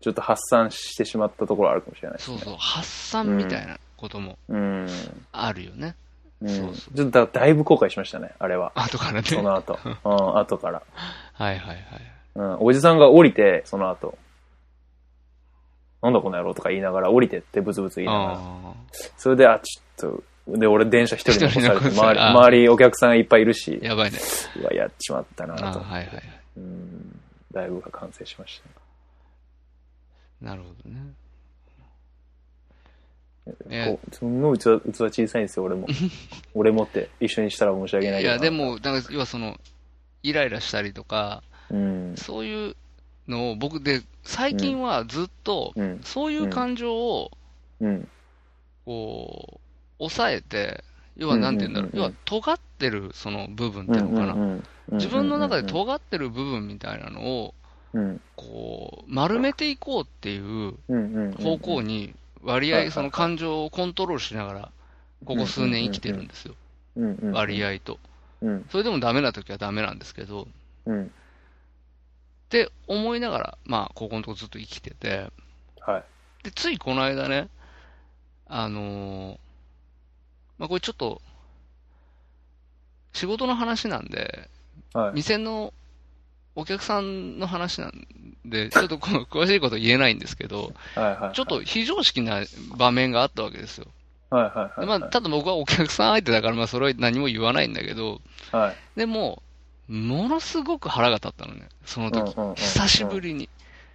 A: ちょっと発散してしまったところあるかもしれないね。
B: そうそう、発散みたいなことも
A: うん。
B: あるよね。
A: うん。
B: そうそ
A: ちょっとだだいぶ後悔しましたね、あれは。
B: 後からね。
A: その後。うん、後から。
B: はいはいはい。
A: うん、おじさんが降りて、その後。なんだこの野郎とか言いながら降りてってブツブツ言いながら。
B: あ
A: それで、あ、ちょっと、で、俺電車一人で残されて、周り、周りお客さんいっぱいいるし
B: あ、、やばいね。
A: うわ、やっちまったなと。
B: はいはいはい。
A: うん、だいぶが完成しましたね。
B: なるほどね。え
A: こうすんごい器器小さいんですよ、俺も。俺もって一緒にしたら申し訳ないけど。な。
B: いや、でも、なんか、要はその、イライラしたりとか、
A: うん、
B: そういうのを僕で、最近はずっと、
A: うん、
B: そういう感情を、
A: うん、
B: こう、抑えて、要はなんて言うんだろう、要は尖ってるその部分っていうのかな。
A: な
B: 自分の中で尖ってる部分みたいなのを、
A: うん、
B: こう、丸めていこうっていう方向に割合、その感情をコントロールしながら、ここ数年生きてるんですよ。割合と。
A: うん、
B: それでもダメな時はダメなんですけど、
A: うん、
B: って思いながら、まあ、ここのとこずっと生きてて、
A: はい。
B: で、ついこの間ね、あのーまあ、これちょっと、仕事の話なんで、
A: はい。
B: 店のお客さんの話なんで、ちょっとこの詳しいこと言えないんですけど、
A: はい、はい。
B: ちょっと非常識な場面があったわけですよ。
A: はい、はい、はい。
B: でまあ、ただ僕はお客さん相手だから、まあ、それは何も言わないんだけど、
A: はい。
B: でも、ものすごく腹が立ったのね、その時。
A: うんうんうん
B: 久しぶりに。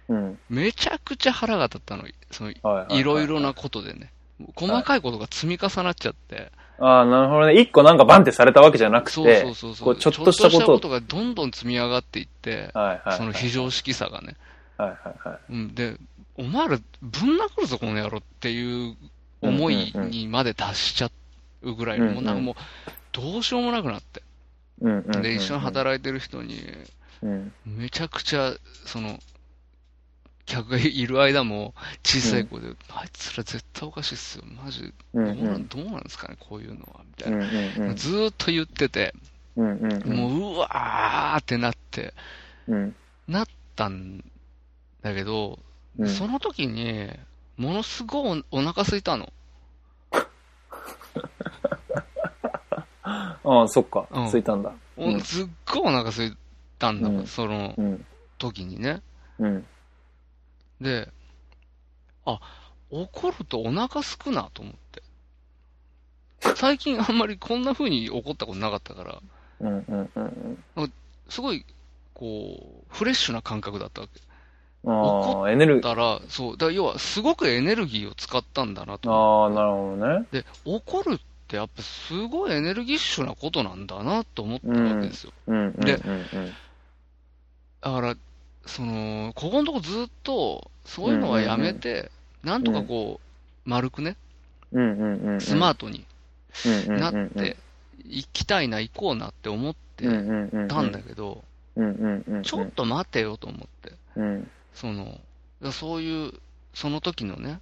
A: うん。
B: めちゃくちゃ腹が立ったの。その、
A: はいはいはい
B: いろいろなことでね。細かいことが積み重なっちゃって。
A: ああ、なるほどね。一個なんかバンってされたわけじゃなくて、
B: そうそうそうそう。
A: こうちょっとしたことを。
B: がどんどん積み上がっていって、
A: はいはいはい。
B: その非常識さがね。
A: はいはいはい。
B: うん、で、お前らぶん殴るぞ、この野郎っていう思いにまで達しちゃうぐらい、
A: うんうん
B: もうなんかもう、どうしようもなくなって。
A: うんうんうんうん。
B: で、一緒に働いてる人に、
A: うん。
B: めちゃくちゃ、その、客がいる間も、小さい声で、あいつら絶対おかしいっすよ。マジ、
A: う
B: どうなん、
A: んうん。
B: どうなんですかね、こういうのは。みた
A: うん
B: いな。
A: うんうん。
B: ずーっと言ってて、
A: うんうんうん。
B: もう、うわーってなって、
A: うん。
B: なったんだけど、
A: うん。
B: その時に、ものすごいおお腹空いたの。
A: ああ、そっか
B: うん。
A: ついたんだ。
B: お
A: うん
B: すっごいお腹空いたんだ、
A: うん
B: その
A: うん。
B: 時にね。
A: うん。
B: で、あ、怒るとお腹すくなと思って。最近あんまりこんな風に怒ったことなかったから、
A: うんうんうん
B: すごい、こう、フレッシュな感覚だったわけ。
A: うん。ああ、エネルギー。
B: だから、そう、だ要はすごくエネルギーを使ったんだなと。
A: ああ、なるほどね。
B: で、怒るってやっぱすごいエネルギッシュなことなんだなと思ったわけですよ。
A: うんうんうん
B: で
A: うん。
B: だから、その、ここのとこずっと、そういうのはやめて、なんとかこう、丸くね、
A: うんうんうんうん。
B: スマートになって、行きたいな、行こうなって思って。たんだけど、
A: うんうんうんうん。
B: ちょっと待てよと思って、
A: うん。
B: その、そういう、その時のね、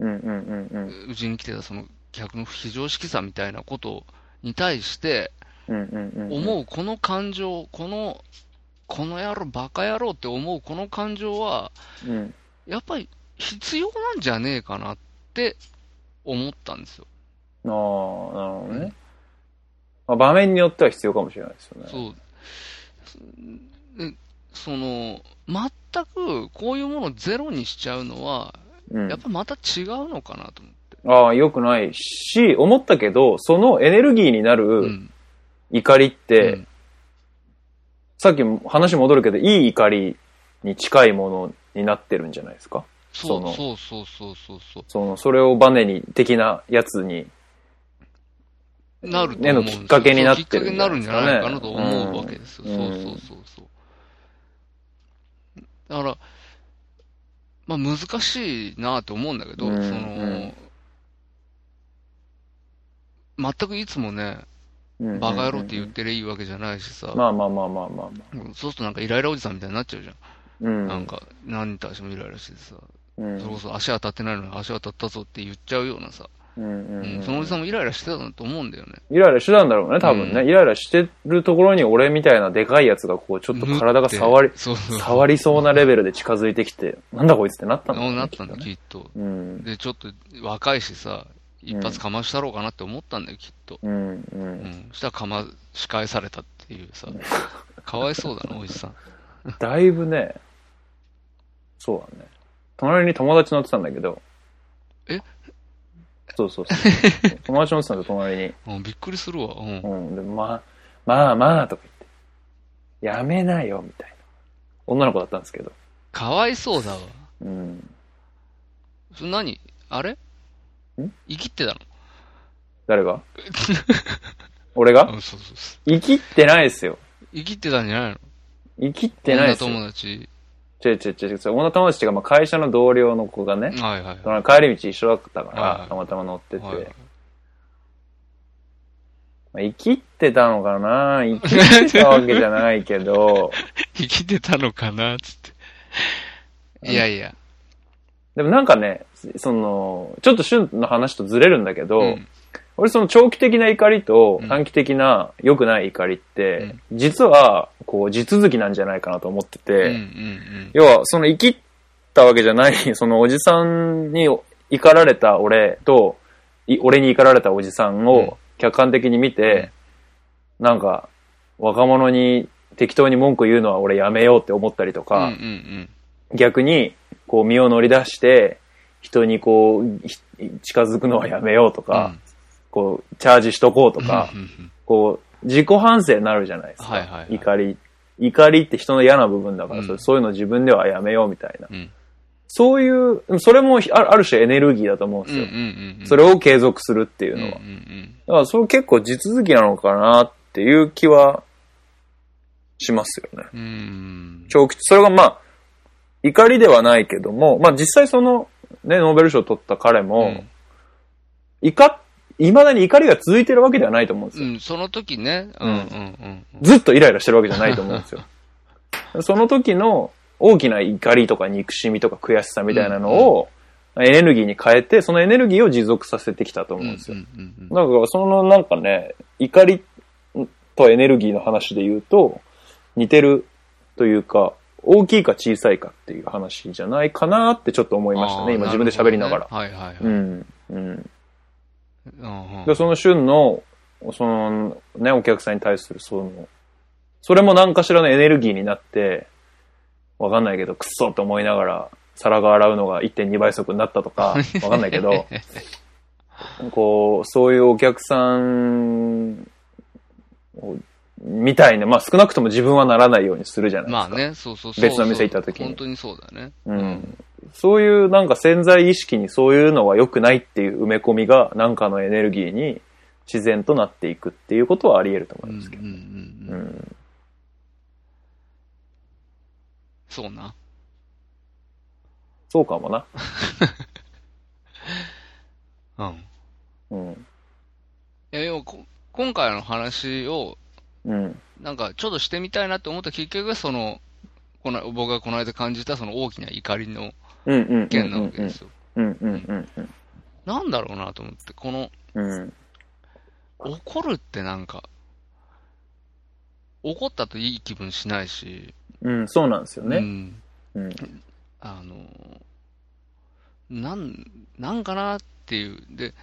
A: う
B: ちに来てたその客の非常識さみたいなことに対して。思うこの感情、この、この野郎、バカ野郎って思うこの感情は、
A: うん。
B: やっぱり必要なんじゃねえかなって思ったんですよ。
A: ああ、なるほどね。まあ、場面によっては必要かもしれないですよね。
B: そう。でその、全くこういうものをゼロにしちゃうのは、
A: うん
B: やっぱまた違うのかなと思って。
A: ああ、良くないし、思ったけど、そのエネルギーにな
B: う
A: る
B: ん。
A: 怒りって、
B: うん
A: さっきも話戻るけど、いい怒りに近いものになってるんじゃないですか？
B: そう
A: その
B: そうそうそうそうそ
A: その、それをバネに、的なやつに、
B: う。なると
A: ねの
B: 思うんですよ
A: きっかけになってる
B: そうきっかけになるんじゃないかなと
A: うん
B: 思うわけですよ。
A: うん
B: そうそうそうそう。だから、まあ難しいなと思うんだけど、
A: うん
B: その、
A: うん
B: 全くいつもね、
A: うん
B: バカ野郎って言ってりゃいいわけじゃないしさ、
A: まあまあまあまあまあまあ。
B: うんそうするとなんかイライラおじさんみたいになっちゃうじゃん。
A: うん。
B: なんか、何に対してもイライラしてさ、
A: うん、
B: それこそ足当たってないのに足当たったぞって言っちゃうようなさ、
A: うんうん
B: うん
A: うん
B: そのおじさんもイライラしてたと思うんだよね。
A: イライラしてたんだろうね、多分ね。
B: うん
A: イライラしてるところに俺みたいなでかいやつがこう、ちょっと体が触り、
B: そうそう。
A: 触りそうなレベルで近づいてきて、なんだこいつってなったんだろうね
B: なったんだ、
A: きっ
B: と。
A: うん。
B: で、ちょっと若いしさ、一発かましたろうかなって思ったんだよ、きっと。
A: うん、う。
B: うんん。したらかまし返されたっていうさ、かわいそうだな、おじさん。
A: だいぶね、そうだね。隣に友達乗ってたんだけど。
B: え？
A: そうそうそう。友達乗ってたんだよ、隣に。
B: うん、びっくりするわ。うん。
A: うん。で、まあ、まあまあ、とか言って。やめなよ、みたいな。女の子だったんですけど。
B: かわいそうだわ。
A: うん。
B: それ何？あれ？
A: ん
B: 生きってた
A: 誰が？俺が？
B: のうん、そうそうそう。
A: 生きってないですよ。
B: 生きってたんじゃないの？
A: 生きってないですよ。
B: 女友達。
A: 違う違う違う違う。女友達がまあ会社の同僚の子がね、
B: はいはい。
A: その帰り道一緒だったか
B: はいはい
A: ら、たまたま乗ってて、
B: はいはい
A: まあ、生きってたのかな？生きってたわけじゃないけど、
B: 生きてたのかな？つって。いやいや。
A: でもなんかね、その、ちょっと旬の話とずれるんだけど、
B: うん。
A: 俺その長期的な怒りと
B: うん。
A: 短期的な良くない怒りって、実は、こう、地続きなんじゃないかなと思ってて、
B: うんうん
A: 要は、その生きったわけじゃない、そのおじさんに怒られた俺と、い俺に怒られたおじさん
B: うん。
A: を客観的に見て、なんか、若者に適当に文句言うのは俺やめようって思ったりと
B: うん。うん
A: か、
B: うん
A: 逆に、こう身を乗り出して、人にこう、ひ近づくのはやめようと
B: うん。
A: か、こう、チャージしとこうと
B: うん
A: か、
B: うんうん
A: こう、自己反省になるじゃないですか。
B: はいはいはい
A: 怒り。怒りって人の嫌な部分だから、
B: うん
A: そういうの自分ではやめようみたいな。
B: うん
A: そういう、それもあある種エネルギーだと思うんです
B: うんう
A: よ。
B: んうん。
A: それを継続するっていう
B: うんうん
A: のは。だからそれ結構地続きなのかなっていう気はしますよね。
B: うん。うん。
A: 長期、それがまあ、怒りではないけども、まあ実際その、ね、ノーベル賞を取った彼も、怒っ、未だに怒りが続いてるわけではないと思うんですよ。
B: うん、その時ね。うんうんうん。
A: ずっとイライラしてるわけじゃないと思うんですよ。その時の大きな怒りとか憎しみとか悔しさみたいなのを、エネルギーに変えて、そのエネルギーを持続させてきたと思うんですよ。だから、そのなんかね、怒りとエネルギーの話で言うと、似てるというか、大きいか小さいかっていう話じゃないかなってちょっと思いましたね。今自分で喋りながら。
B: はいはいはい。
A: うん。うん。
B: うんうん
A: で、その旬の、そのね、お客さんに対する、その、それも何かしらのエネルギーになって、わかんないけど、くっそって思いながら、皿が洗うのが1.2倍速になったとか、わかんないけど、こう、そういうお客さんをみたいな、まあ少なくとも自分はならないようにするじゃないですか。
B: まあね、そうそうそう。
A: 別の店行った時に
B: 本当にそうだね。
A: うん。そういうなんか潜在意識にそういうのは良くないっていう埋め込みがなんかのエネルギーに自然となっていくっていうことはあり得ると思
B: うんうん
A: いますけど。
B: う
A: うん
B: うん。
A: ん。
B: そうな。
A: そうかもな。
B: うん。
A: うん。
B: いや、今回の話を、
A: うん。
B: なんか、ちょっとしてみたいなって思った結局は、その、この、僕がこの間感じたその大きな怒りの件なわけですよ。
A: うんうんうんうん
B: なんだろうなと思って、この、
A: うん。
B: 怒るってなんか、怒ったといい気分しないし、
A: うん、そうなんですよね。
B: うん。
A: うん。
B: あの、なん、なんかなっていう。で、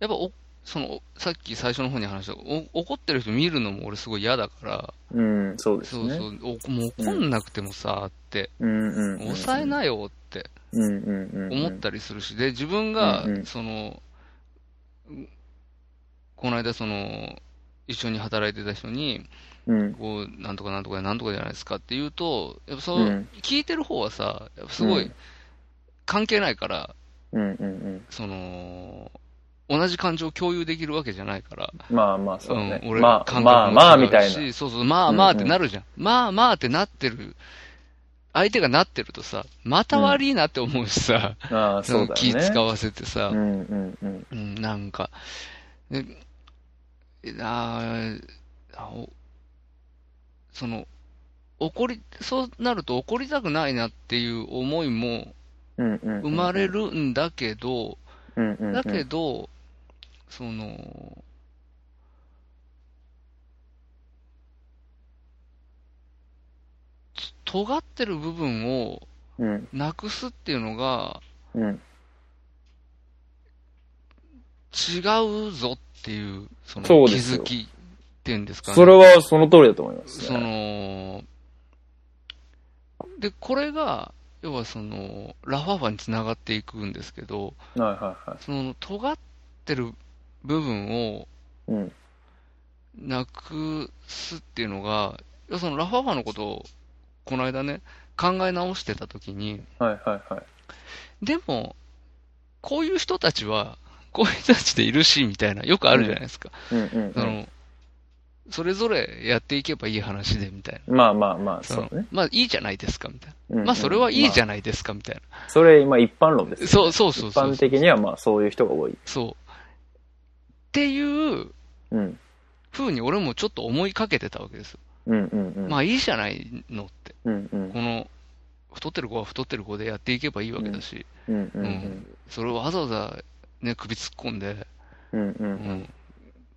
B: やっぱおその、さっき最初の方に話した、お怒ってる人見るのも俺すごい嫌だから、
A: うん、そうですね。
B: そうそう、おもう怒んなくてもさ、って、
A: うんうんうん。
B: 抑えなよって。思ったりするし、で、自分が
A: うんう、ん
B: その、この間その、一緒に働いてた人に、
A: うん。
B: こう、なんとかなんとかなんとかじゃないですかって言うと、やっぱそう、
A: うん
B: 聞いてる方はさ、やっぱすごい
A: うん
B: 関係ないから、
A: うんうんうん。
B: その、同じ感情を共有できるわけじゃないから、
A: まあまあ、そうね。
B: ん、俺、
A: まあ、
B: 感覚
A: まあまあ、みたいな。
B: しそうそう、まあまあってなるじゃん。まあまあってなってる。相手がなってるとさ、また悪いなって思うしさ、
A: ああ、そうだよね。
B: 気使わせてさ、
A: うんうんうん。
B: うん、なんか、であその、怒り、そうなると怒りたくないなっていう思いも
A: うんうんうん。
B: 生まれるんだけど、
A: うんうんうん。
B: だけど、その、つ尖ってる部分を
A: うん
B: なくすっていうのが
A: うん。
B: 違うぞっていう、その気づきっていうんですかね。
A: それはその通りだと思いますね。
B: その、で、これが、要はその、ラファファにつながっていくんですけど、
A: はいはいはい。
B: その、尖ってる部分を
A: うん。
B: なくすっていうのが、要はそのラファファのことを、この間ね、考え直してたときに、
A: はいはいはい。
B: でも、こういう人たちは、こういう人たちでいるし、みたいな、よくあるじゃないですか。
A: うんうん
B: その、それぞれやっていけばいい話で、みたいな。
A: うん。まあまあまあ、
B: そ
A: うね。
B: まあいいじゃないですか、みたいな。
A: うんうん
B: まあそれはいいじゃ
A: ん。
B: ないですか、みたいな。
A: それ、まあ一般論ですよ。
B: そうそうそうそう。
A: 一般的にはまあそういう人が多い。
B: そう。っていう
A: うん。
B: 風に俺もちょっと思いかけてたわけですよ。
A: うんうんうん。
B: まあいいじゃないのって。
A: うんうん。
B: この、太ってる子は太ってる子でやっていけばいいわけだし、
A: うんうんう
B: うんん。それをわざわざね、首突っ込んで、
A: うんうんう。
B: うんん。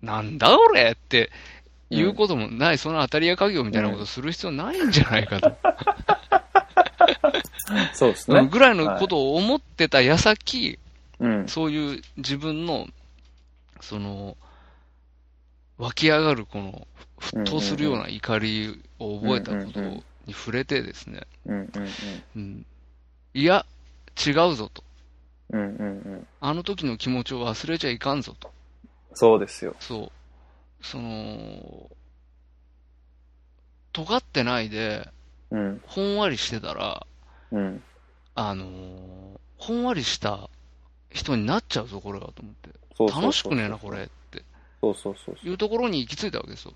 B: なんだ俺って言うこともない、その当たり屋家業みたいなことする必要ないんじゃないかと。
A: そうですね。
B: うんぐらいのことを思ってた矢先、
A: うん。
B: そういう自分の、その、湧き上がるこの、沸騰するような怒りを覚えたことに触れてですね。いや、違うぞと。あの時の気持ちを忘れちゃいかんぞと。
A: そうですよ。
B: そう。その、尖ってないで、
A: うん。
B: ほんわりしてたら、
A: うん。
B: あのーほんわりした人になっちゃうぞ、これがと思って。
A: そうそうそう
B: 楽しくねえな、これって
A: そうそうそうそう。
B: いうところに行き着いたわけですよ。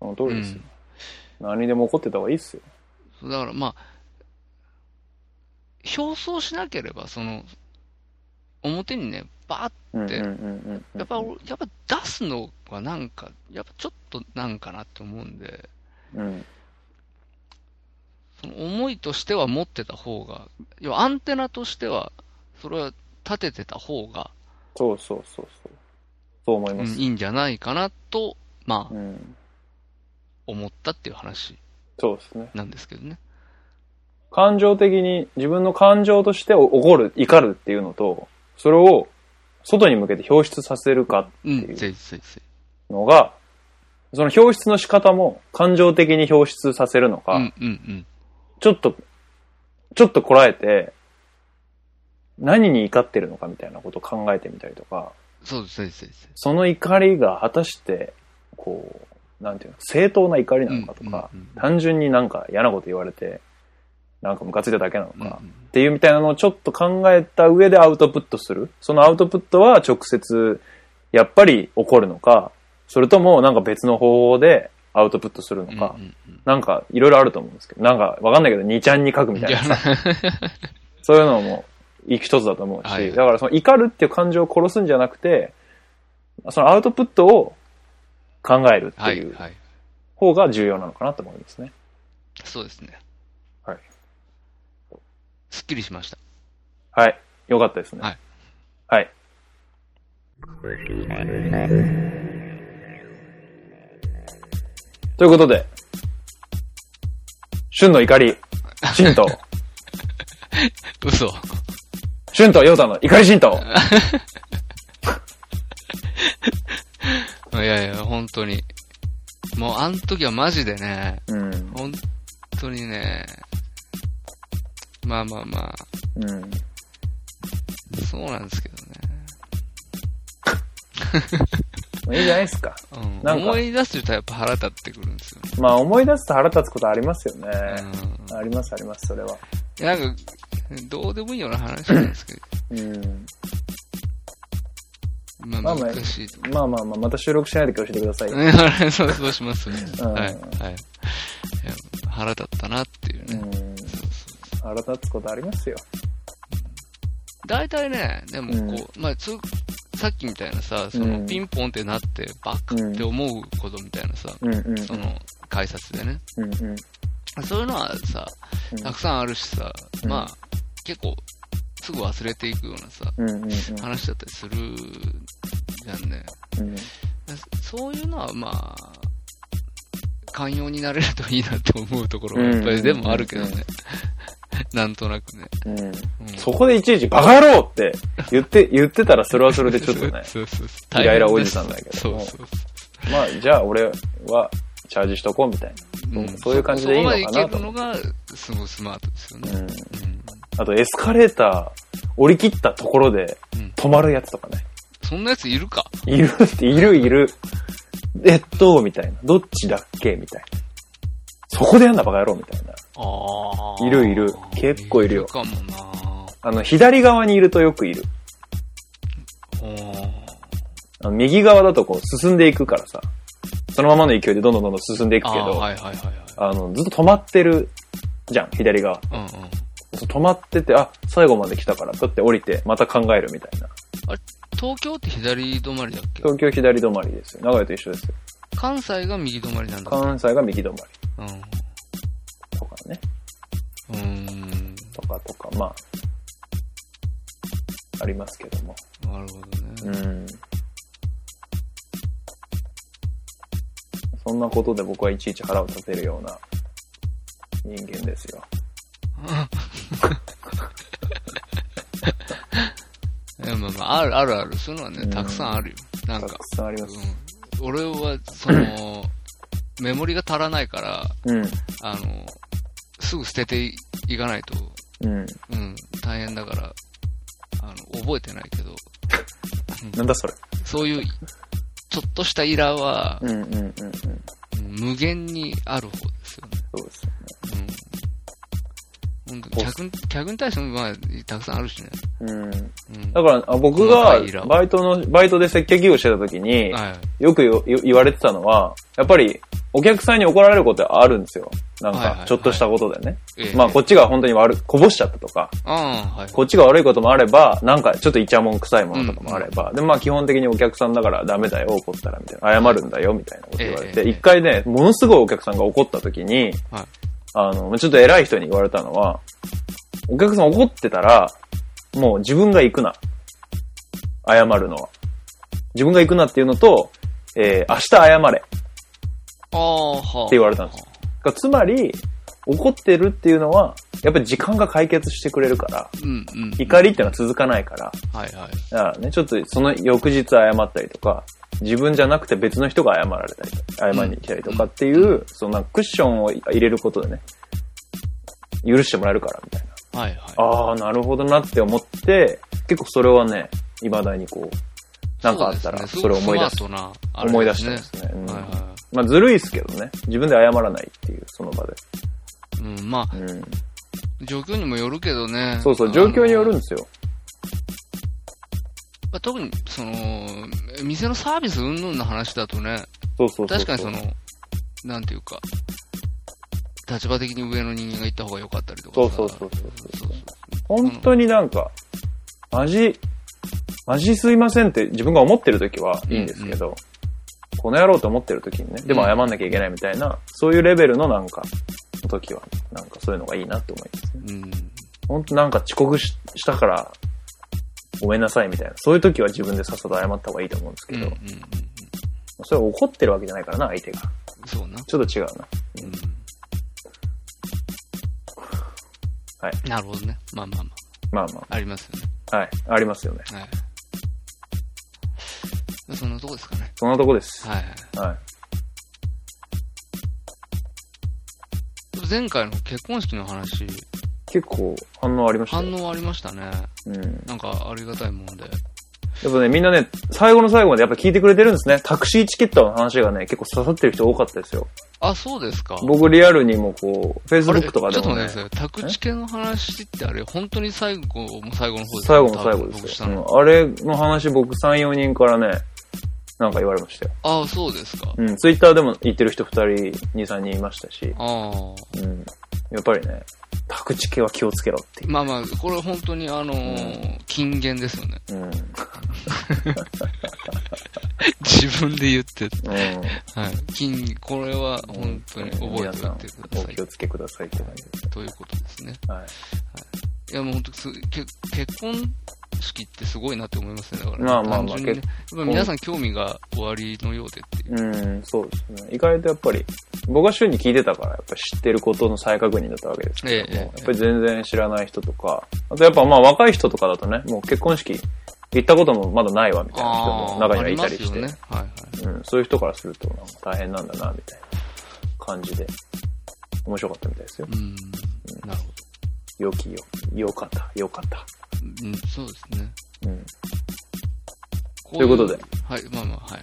A: その通りですよ。何でも怒ってた方がいいっすよ。
B: そうだからまあ、表層しなければ、その、表にね、バーッで
A: うんうんうんうん。
B: やっぱ、俺やっぱ出すのはなんか、やっぱちょっとなんかなって思うんで、
A: うん。
B: その思いとしては持ってた方が、要はアンテナとしては、それは立ててた方が、
A: そうそうそうそう。そう思い
B: うん
A: ます。
B: いいんじゃないかなと、まあ、
A: うん。
B: 思ったっていう話
A: そうですね。
B: なんですけどね。
A: 感情的に、自分の感情として怒る、怒るっていうのと、それを外に向けて表出させるか
B: うん、
A: っていう。のが、その表出の仕方も感情的に表出させるのか、
B: うんうんうん。
A: ちょっと、ちょっとこらえて、何に怒ってるのかみたいなことを考えてみたりとか、
B: そうです、ぜひぜひぜひ。
A: その怒りが果たして、こう、なんていうの、正当な怒りなのかとか、
B: うんうんうん
A: 単純になんか嫌なこと言われて、なんかムカついただけなのか、
B: うんうん。
A: っていうみたいなのをちょっと考えた上でアウトプットする。そのアウトプットは直接、やっぱり怒るのか、それともなんか別の方法でアウトプットするのか、
B: うんうんうん。
A: なんかいろいろあると思うんですけど、なんかわかんないけど2ちゃんに書くみたいなさ、そういうのも一つだと思うし、
B: はい
A: だからその怒るっていう感情を殺すんじゃなくて、そのアウトプットを考えるって
B: はいいうはい。
A: 方が重要なのかなと思いますね。
B: そうですね。
A: はい。
B: すっきりしました。
A: はい。よかったですね。
B: はい。
A: はい。ということで、春の怒り、神道、
B: 嘘。
A: 春と陽太の怒り神道。
B: いやいや、本当に。もう、あの時はマジでね、
A: うん。
B: 本当にね、まあまあまあ、
A: うん。
B: そうなんですけどね。
A: まあいいじゃないですか。
B: うん、
A: なんか
B: 思い出すとやっぱ腹立ってくるんですよね。
A: まあ思い出すと腹立つことありますよね。
B: うん
A: ありますあります、それは。
B: なんか、どうでもいいような話なんですけど、
A: うん。
B: まあ
A: まあまあ
B: 難しい。
A: まあまあまあ、また収録しないで教えてください
B: そうそうしますね。
A: うん
B: はい。はい。腹立ったなっていうね。
A: うん。腹立つことありますよ。
B: 大体ね、でもこう、
A: うん
B: まあつ、さっきみたいなさ、そ
A: うん
B: のピンポンってなって、バカって思うことみたいなさ。その、改札でね。
A: うんうん。
B: そういうのはさ、
A: うん
B: たくさんあるしさ、
A: うん
B: まあ、結構、すぐ忘れていくようなさ、
A: うんうんうん。
B: 話だったりするじゃんね。
A: うん
B: そういうのはまあ、寛容になれるといいなって思うところがやっぱりでもあるけど
A: うんうん
B: ね。なんとなくね。
A: うん。
B: うん
A: そこでいちいちバカ野郎って言って、言ってたらそれはそれでちょっとね。
B: そうそうそう。
A: イライラおじさんだけど
B: そうそう
A: まあ、じゃあ俺はチャージしとこうみたい。な。そういう感じでいいのかなと
B: そこまでいけるのが、すごいスマートですよね。
A: うん。
B: うん
A: あとエスカレーター降り切ったところで
B: うん
A: 止まるやつとかね。
B: そんなやついるか？
A: いるって、いるいる。えっと、みたいな。どっちだっけ？みたいな。そこでやんなバカ野郎みたいな。
B: ああ。
A: いるいる結構いるよ
B: いるかもな
A: あの、左側にいるとよくいる。あの右側だとこう進んでいくからさ。そのままの勢いでどんどんどんどん進んでいくけど、
B: はいはいはいはい。
A: あの、ずっと止まってるじゃん、左側。
B: うんうん。
A: 止まってて、あ、最後まで来たから、だって降りて、また考えるみたいな。
B: 東京って左止まりだっけ？
A: 東京左止まりですよ。名古屋と一緒ですよ。
B: 関西が右止まりなんだ
A: 関西が右止ま
B: うん。
A: りとかね。
B: うーん。
A: とかとか、まあ、ありますけども。
B: なるほどね。
A: うん。そんなことで僕はいちいち腹を立てるような人間ですよ。
B: いやまあまあ、あるあるある。そういうのはね、
A: うん
B: たくさんあるよ。なん
A: た
B: か、
A: くさんあります。
B: うん。俺は、その、メモリが足らないから、
A: うん。
B: あの、すぐ捨てていかないと、
A: うん。
B: うん、大変だから、あの、覚えてないけど、
A: なんだそれ。
B: そういう、ちょっとしたイラは、
A: うんうんうんうん。
B: うん無限にある方ですよね。
A: そうですよね。
B: うん。客に、客に対しても、まあ、たくさんあるしね。
A: うん。
B: うん。
A: だから、あ僕
B: 細
A: がバイトの、バイトで接客業してた時に、
B: はい。
A: よくよよ言われてたのは、やっぱりお客さんに怒られることあるんですよ。なんか、ちょっとしたことでね。
B: ええ
A: まあ、こっちが本当に悪、こぼしちゃったとか。こっちが悪いこともあれば、なんかちょっとイチャモン臭いものとかもあれば、で、まあ基本的にお客さんだからダメだよ、怒ったら、みたいな。謝るんだよ、みたいなこと言われて、
B: ええ
A: 一回ね、ものすごいお客さんが怒った時に、
B: はい。
A: あの、ちょっと偉い人に言われたのは、お客さん怒ってたら、もう自分が行くな。謝るのは。自分が行くなっていうのと、えー明日謝れって
B: ああ、はあ。
A: 言われたんですよ。つまり、怒ってるっていうのは、やっぱり時間が解決してくれるから、
B: うんうん。
A: 怒りっていうのは続かないから、
B: はいはい。
A: だからね、ちょっとその翌日謝ったりとか、自分じゃなくて別の人が謝られたりとか、謝りに来たりとかっていう、そのなんかクッションを入れることでね、許してもらえるから、みたいな。
B: はいはい。
A: ああ、なるほどなって思って、結構それはね、未だにこう、なんかあったら、それを思い出す。
B: すごくスマートなあれ
A: 思い出したんですね。うん
B: はいは
A: まあずるいですけどね。自分で謝らないっていう、その場で。
B: い。うん、まあ、
A: うん。
B: 状況にもよるけどね。
A: そうそう、状況によるんですよ。
B: まあ特に、その、店のサービス云々の話だとね、
A: そうそうそう。
B: 確かにその、なんていうか、立場的に上の人間が行った方が良かったりとかさ。
A: そうそうそうそう
B: そうそう
A: 本当になんか、マジ、マジすいませんって自分が思ってる時はいいんですけど、この野郎と思ってる時にね、でも謝んなきゃいけないみたいな、そういうレベルのなんか、時は、なんかそういうのがいいなって思いますね。
B: うん。
A: 本当なんか遅刻ししたから、ごめんなさいみたいな。そういう時は自分でさっさと謝った方がいいと思うんですけど、
B: うんうんうん。
A: それは怒ってるわけじゃないからな、相手が。
B: そうな。
A: ちょっと違うな。
B: うん。
A: はい。
B: なるほどね。まあまあま
A: まあま
B: あ、ありますよね。
A: あ。はい。ありますよね。
B: はい。そんなとこですかね。
A: そんなとこです。
B: はいはい。
A: はい。
B: 前回の結婚式の話、
A: 結構反応ありましたよ。
B: 反応ありましたね。
A: うん。
B: なんかありがたいもんで。
A: やっぱね、みんなね、最後の最後までやっぱ聞いてくれてるんですね。タクシーチケットの話がね、結構刺さってる人多かったですよ。
B: あ、そうですか。
A: 僕リアルにもこう、Facebook とか
B: ちょ
A: でもね
B: っと待ってくだ、さい。宅地系の話ってあれ、本当に最後も最後の方です
A: 最後の最後ですよ。うんあれの話僕3、4人からね、なんか言われましたよ。
B: あそうですか。
A: うん、ツイッターでも言ってる人2人、2、3人いましたし、
B: ああ。
A: うん。やっぱりね、宅地系は気をつけろっていう。
B: まあまあ、これ本当にあのー金言ですよね。
A: うん。うん。
B: 自分で言って。はい。金、これは本当に覚えておいてください
A: お気。をつけくださいって感じです。
B: ということですね。
A: はい。
B: いやもう本当結婚式ってすごいなって思いますね。だから、
A: まあまあまあ
B: ね。やっぱ皆さん興味がおありのようでっていう。
A: うん、そうですね。意外とやっぱり、僕は週に聞いてたから、やっぱり知ってることの再確認だったわけですけども、
B: ええ
A: やっぱり全然知らない人とか、あとやっぱまあ若い人とかだとね、もう結婚式行ったこともまだないわみたいな人も中にはいたりして、
B: ね。はいはい。
A: うん、そういう人からするとなんか大変なんだな、みたいな感じで、面白かったみたいですよ。
B: うん。なるほ
A: 良きよ、よかった、よかった。
B: ど。うん、そうですね。
A: うん。
B: こと
A: いうことで。
B: はい、まあまあ、はい。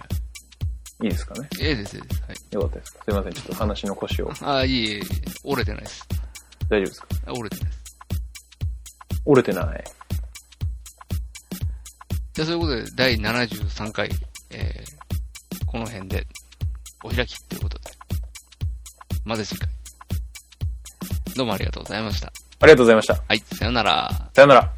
A: いいですかね？
B: ええです、ええです。はい。
A: よかったです。すいません、ちょっと話の腰を。
B: ああ、いいえいえ、折れてないです。
A: 大丈夫ですか？
B: あ折れてないです。
A: 折れてない。
B: じゃあ、そういうことで、第73回、えー、この辺で、お開きっていうことで、また次回。どうもありがとうございました。
A: ありがとうございました。
B: はい、さよなら。
A: さよなら。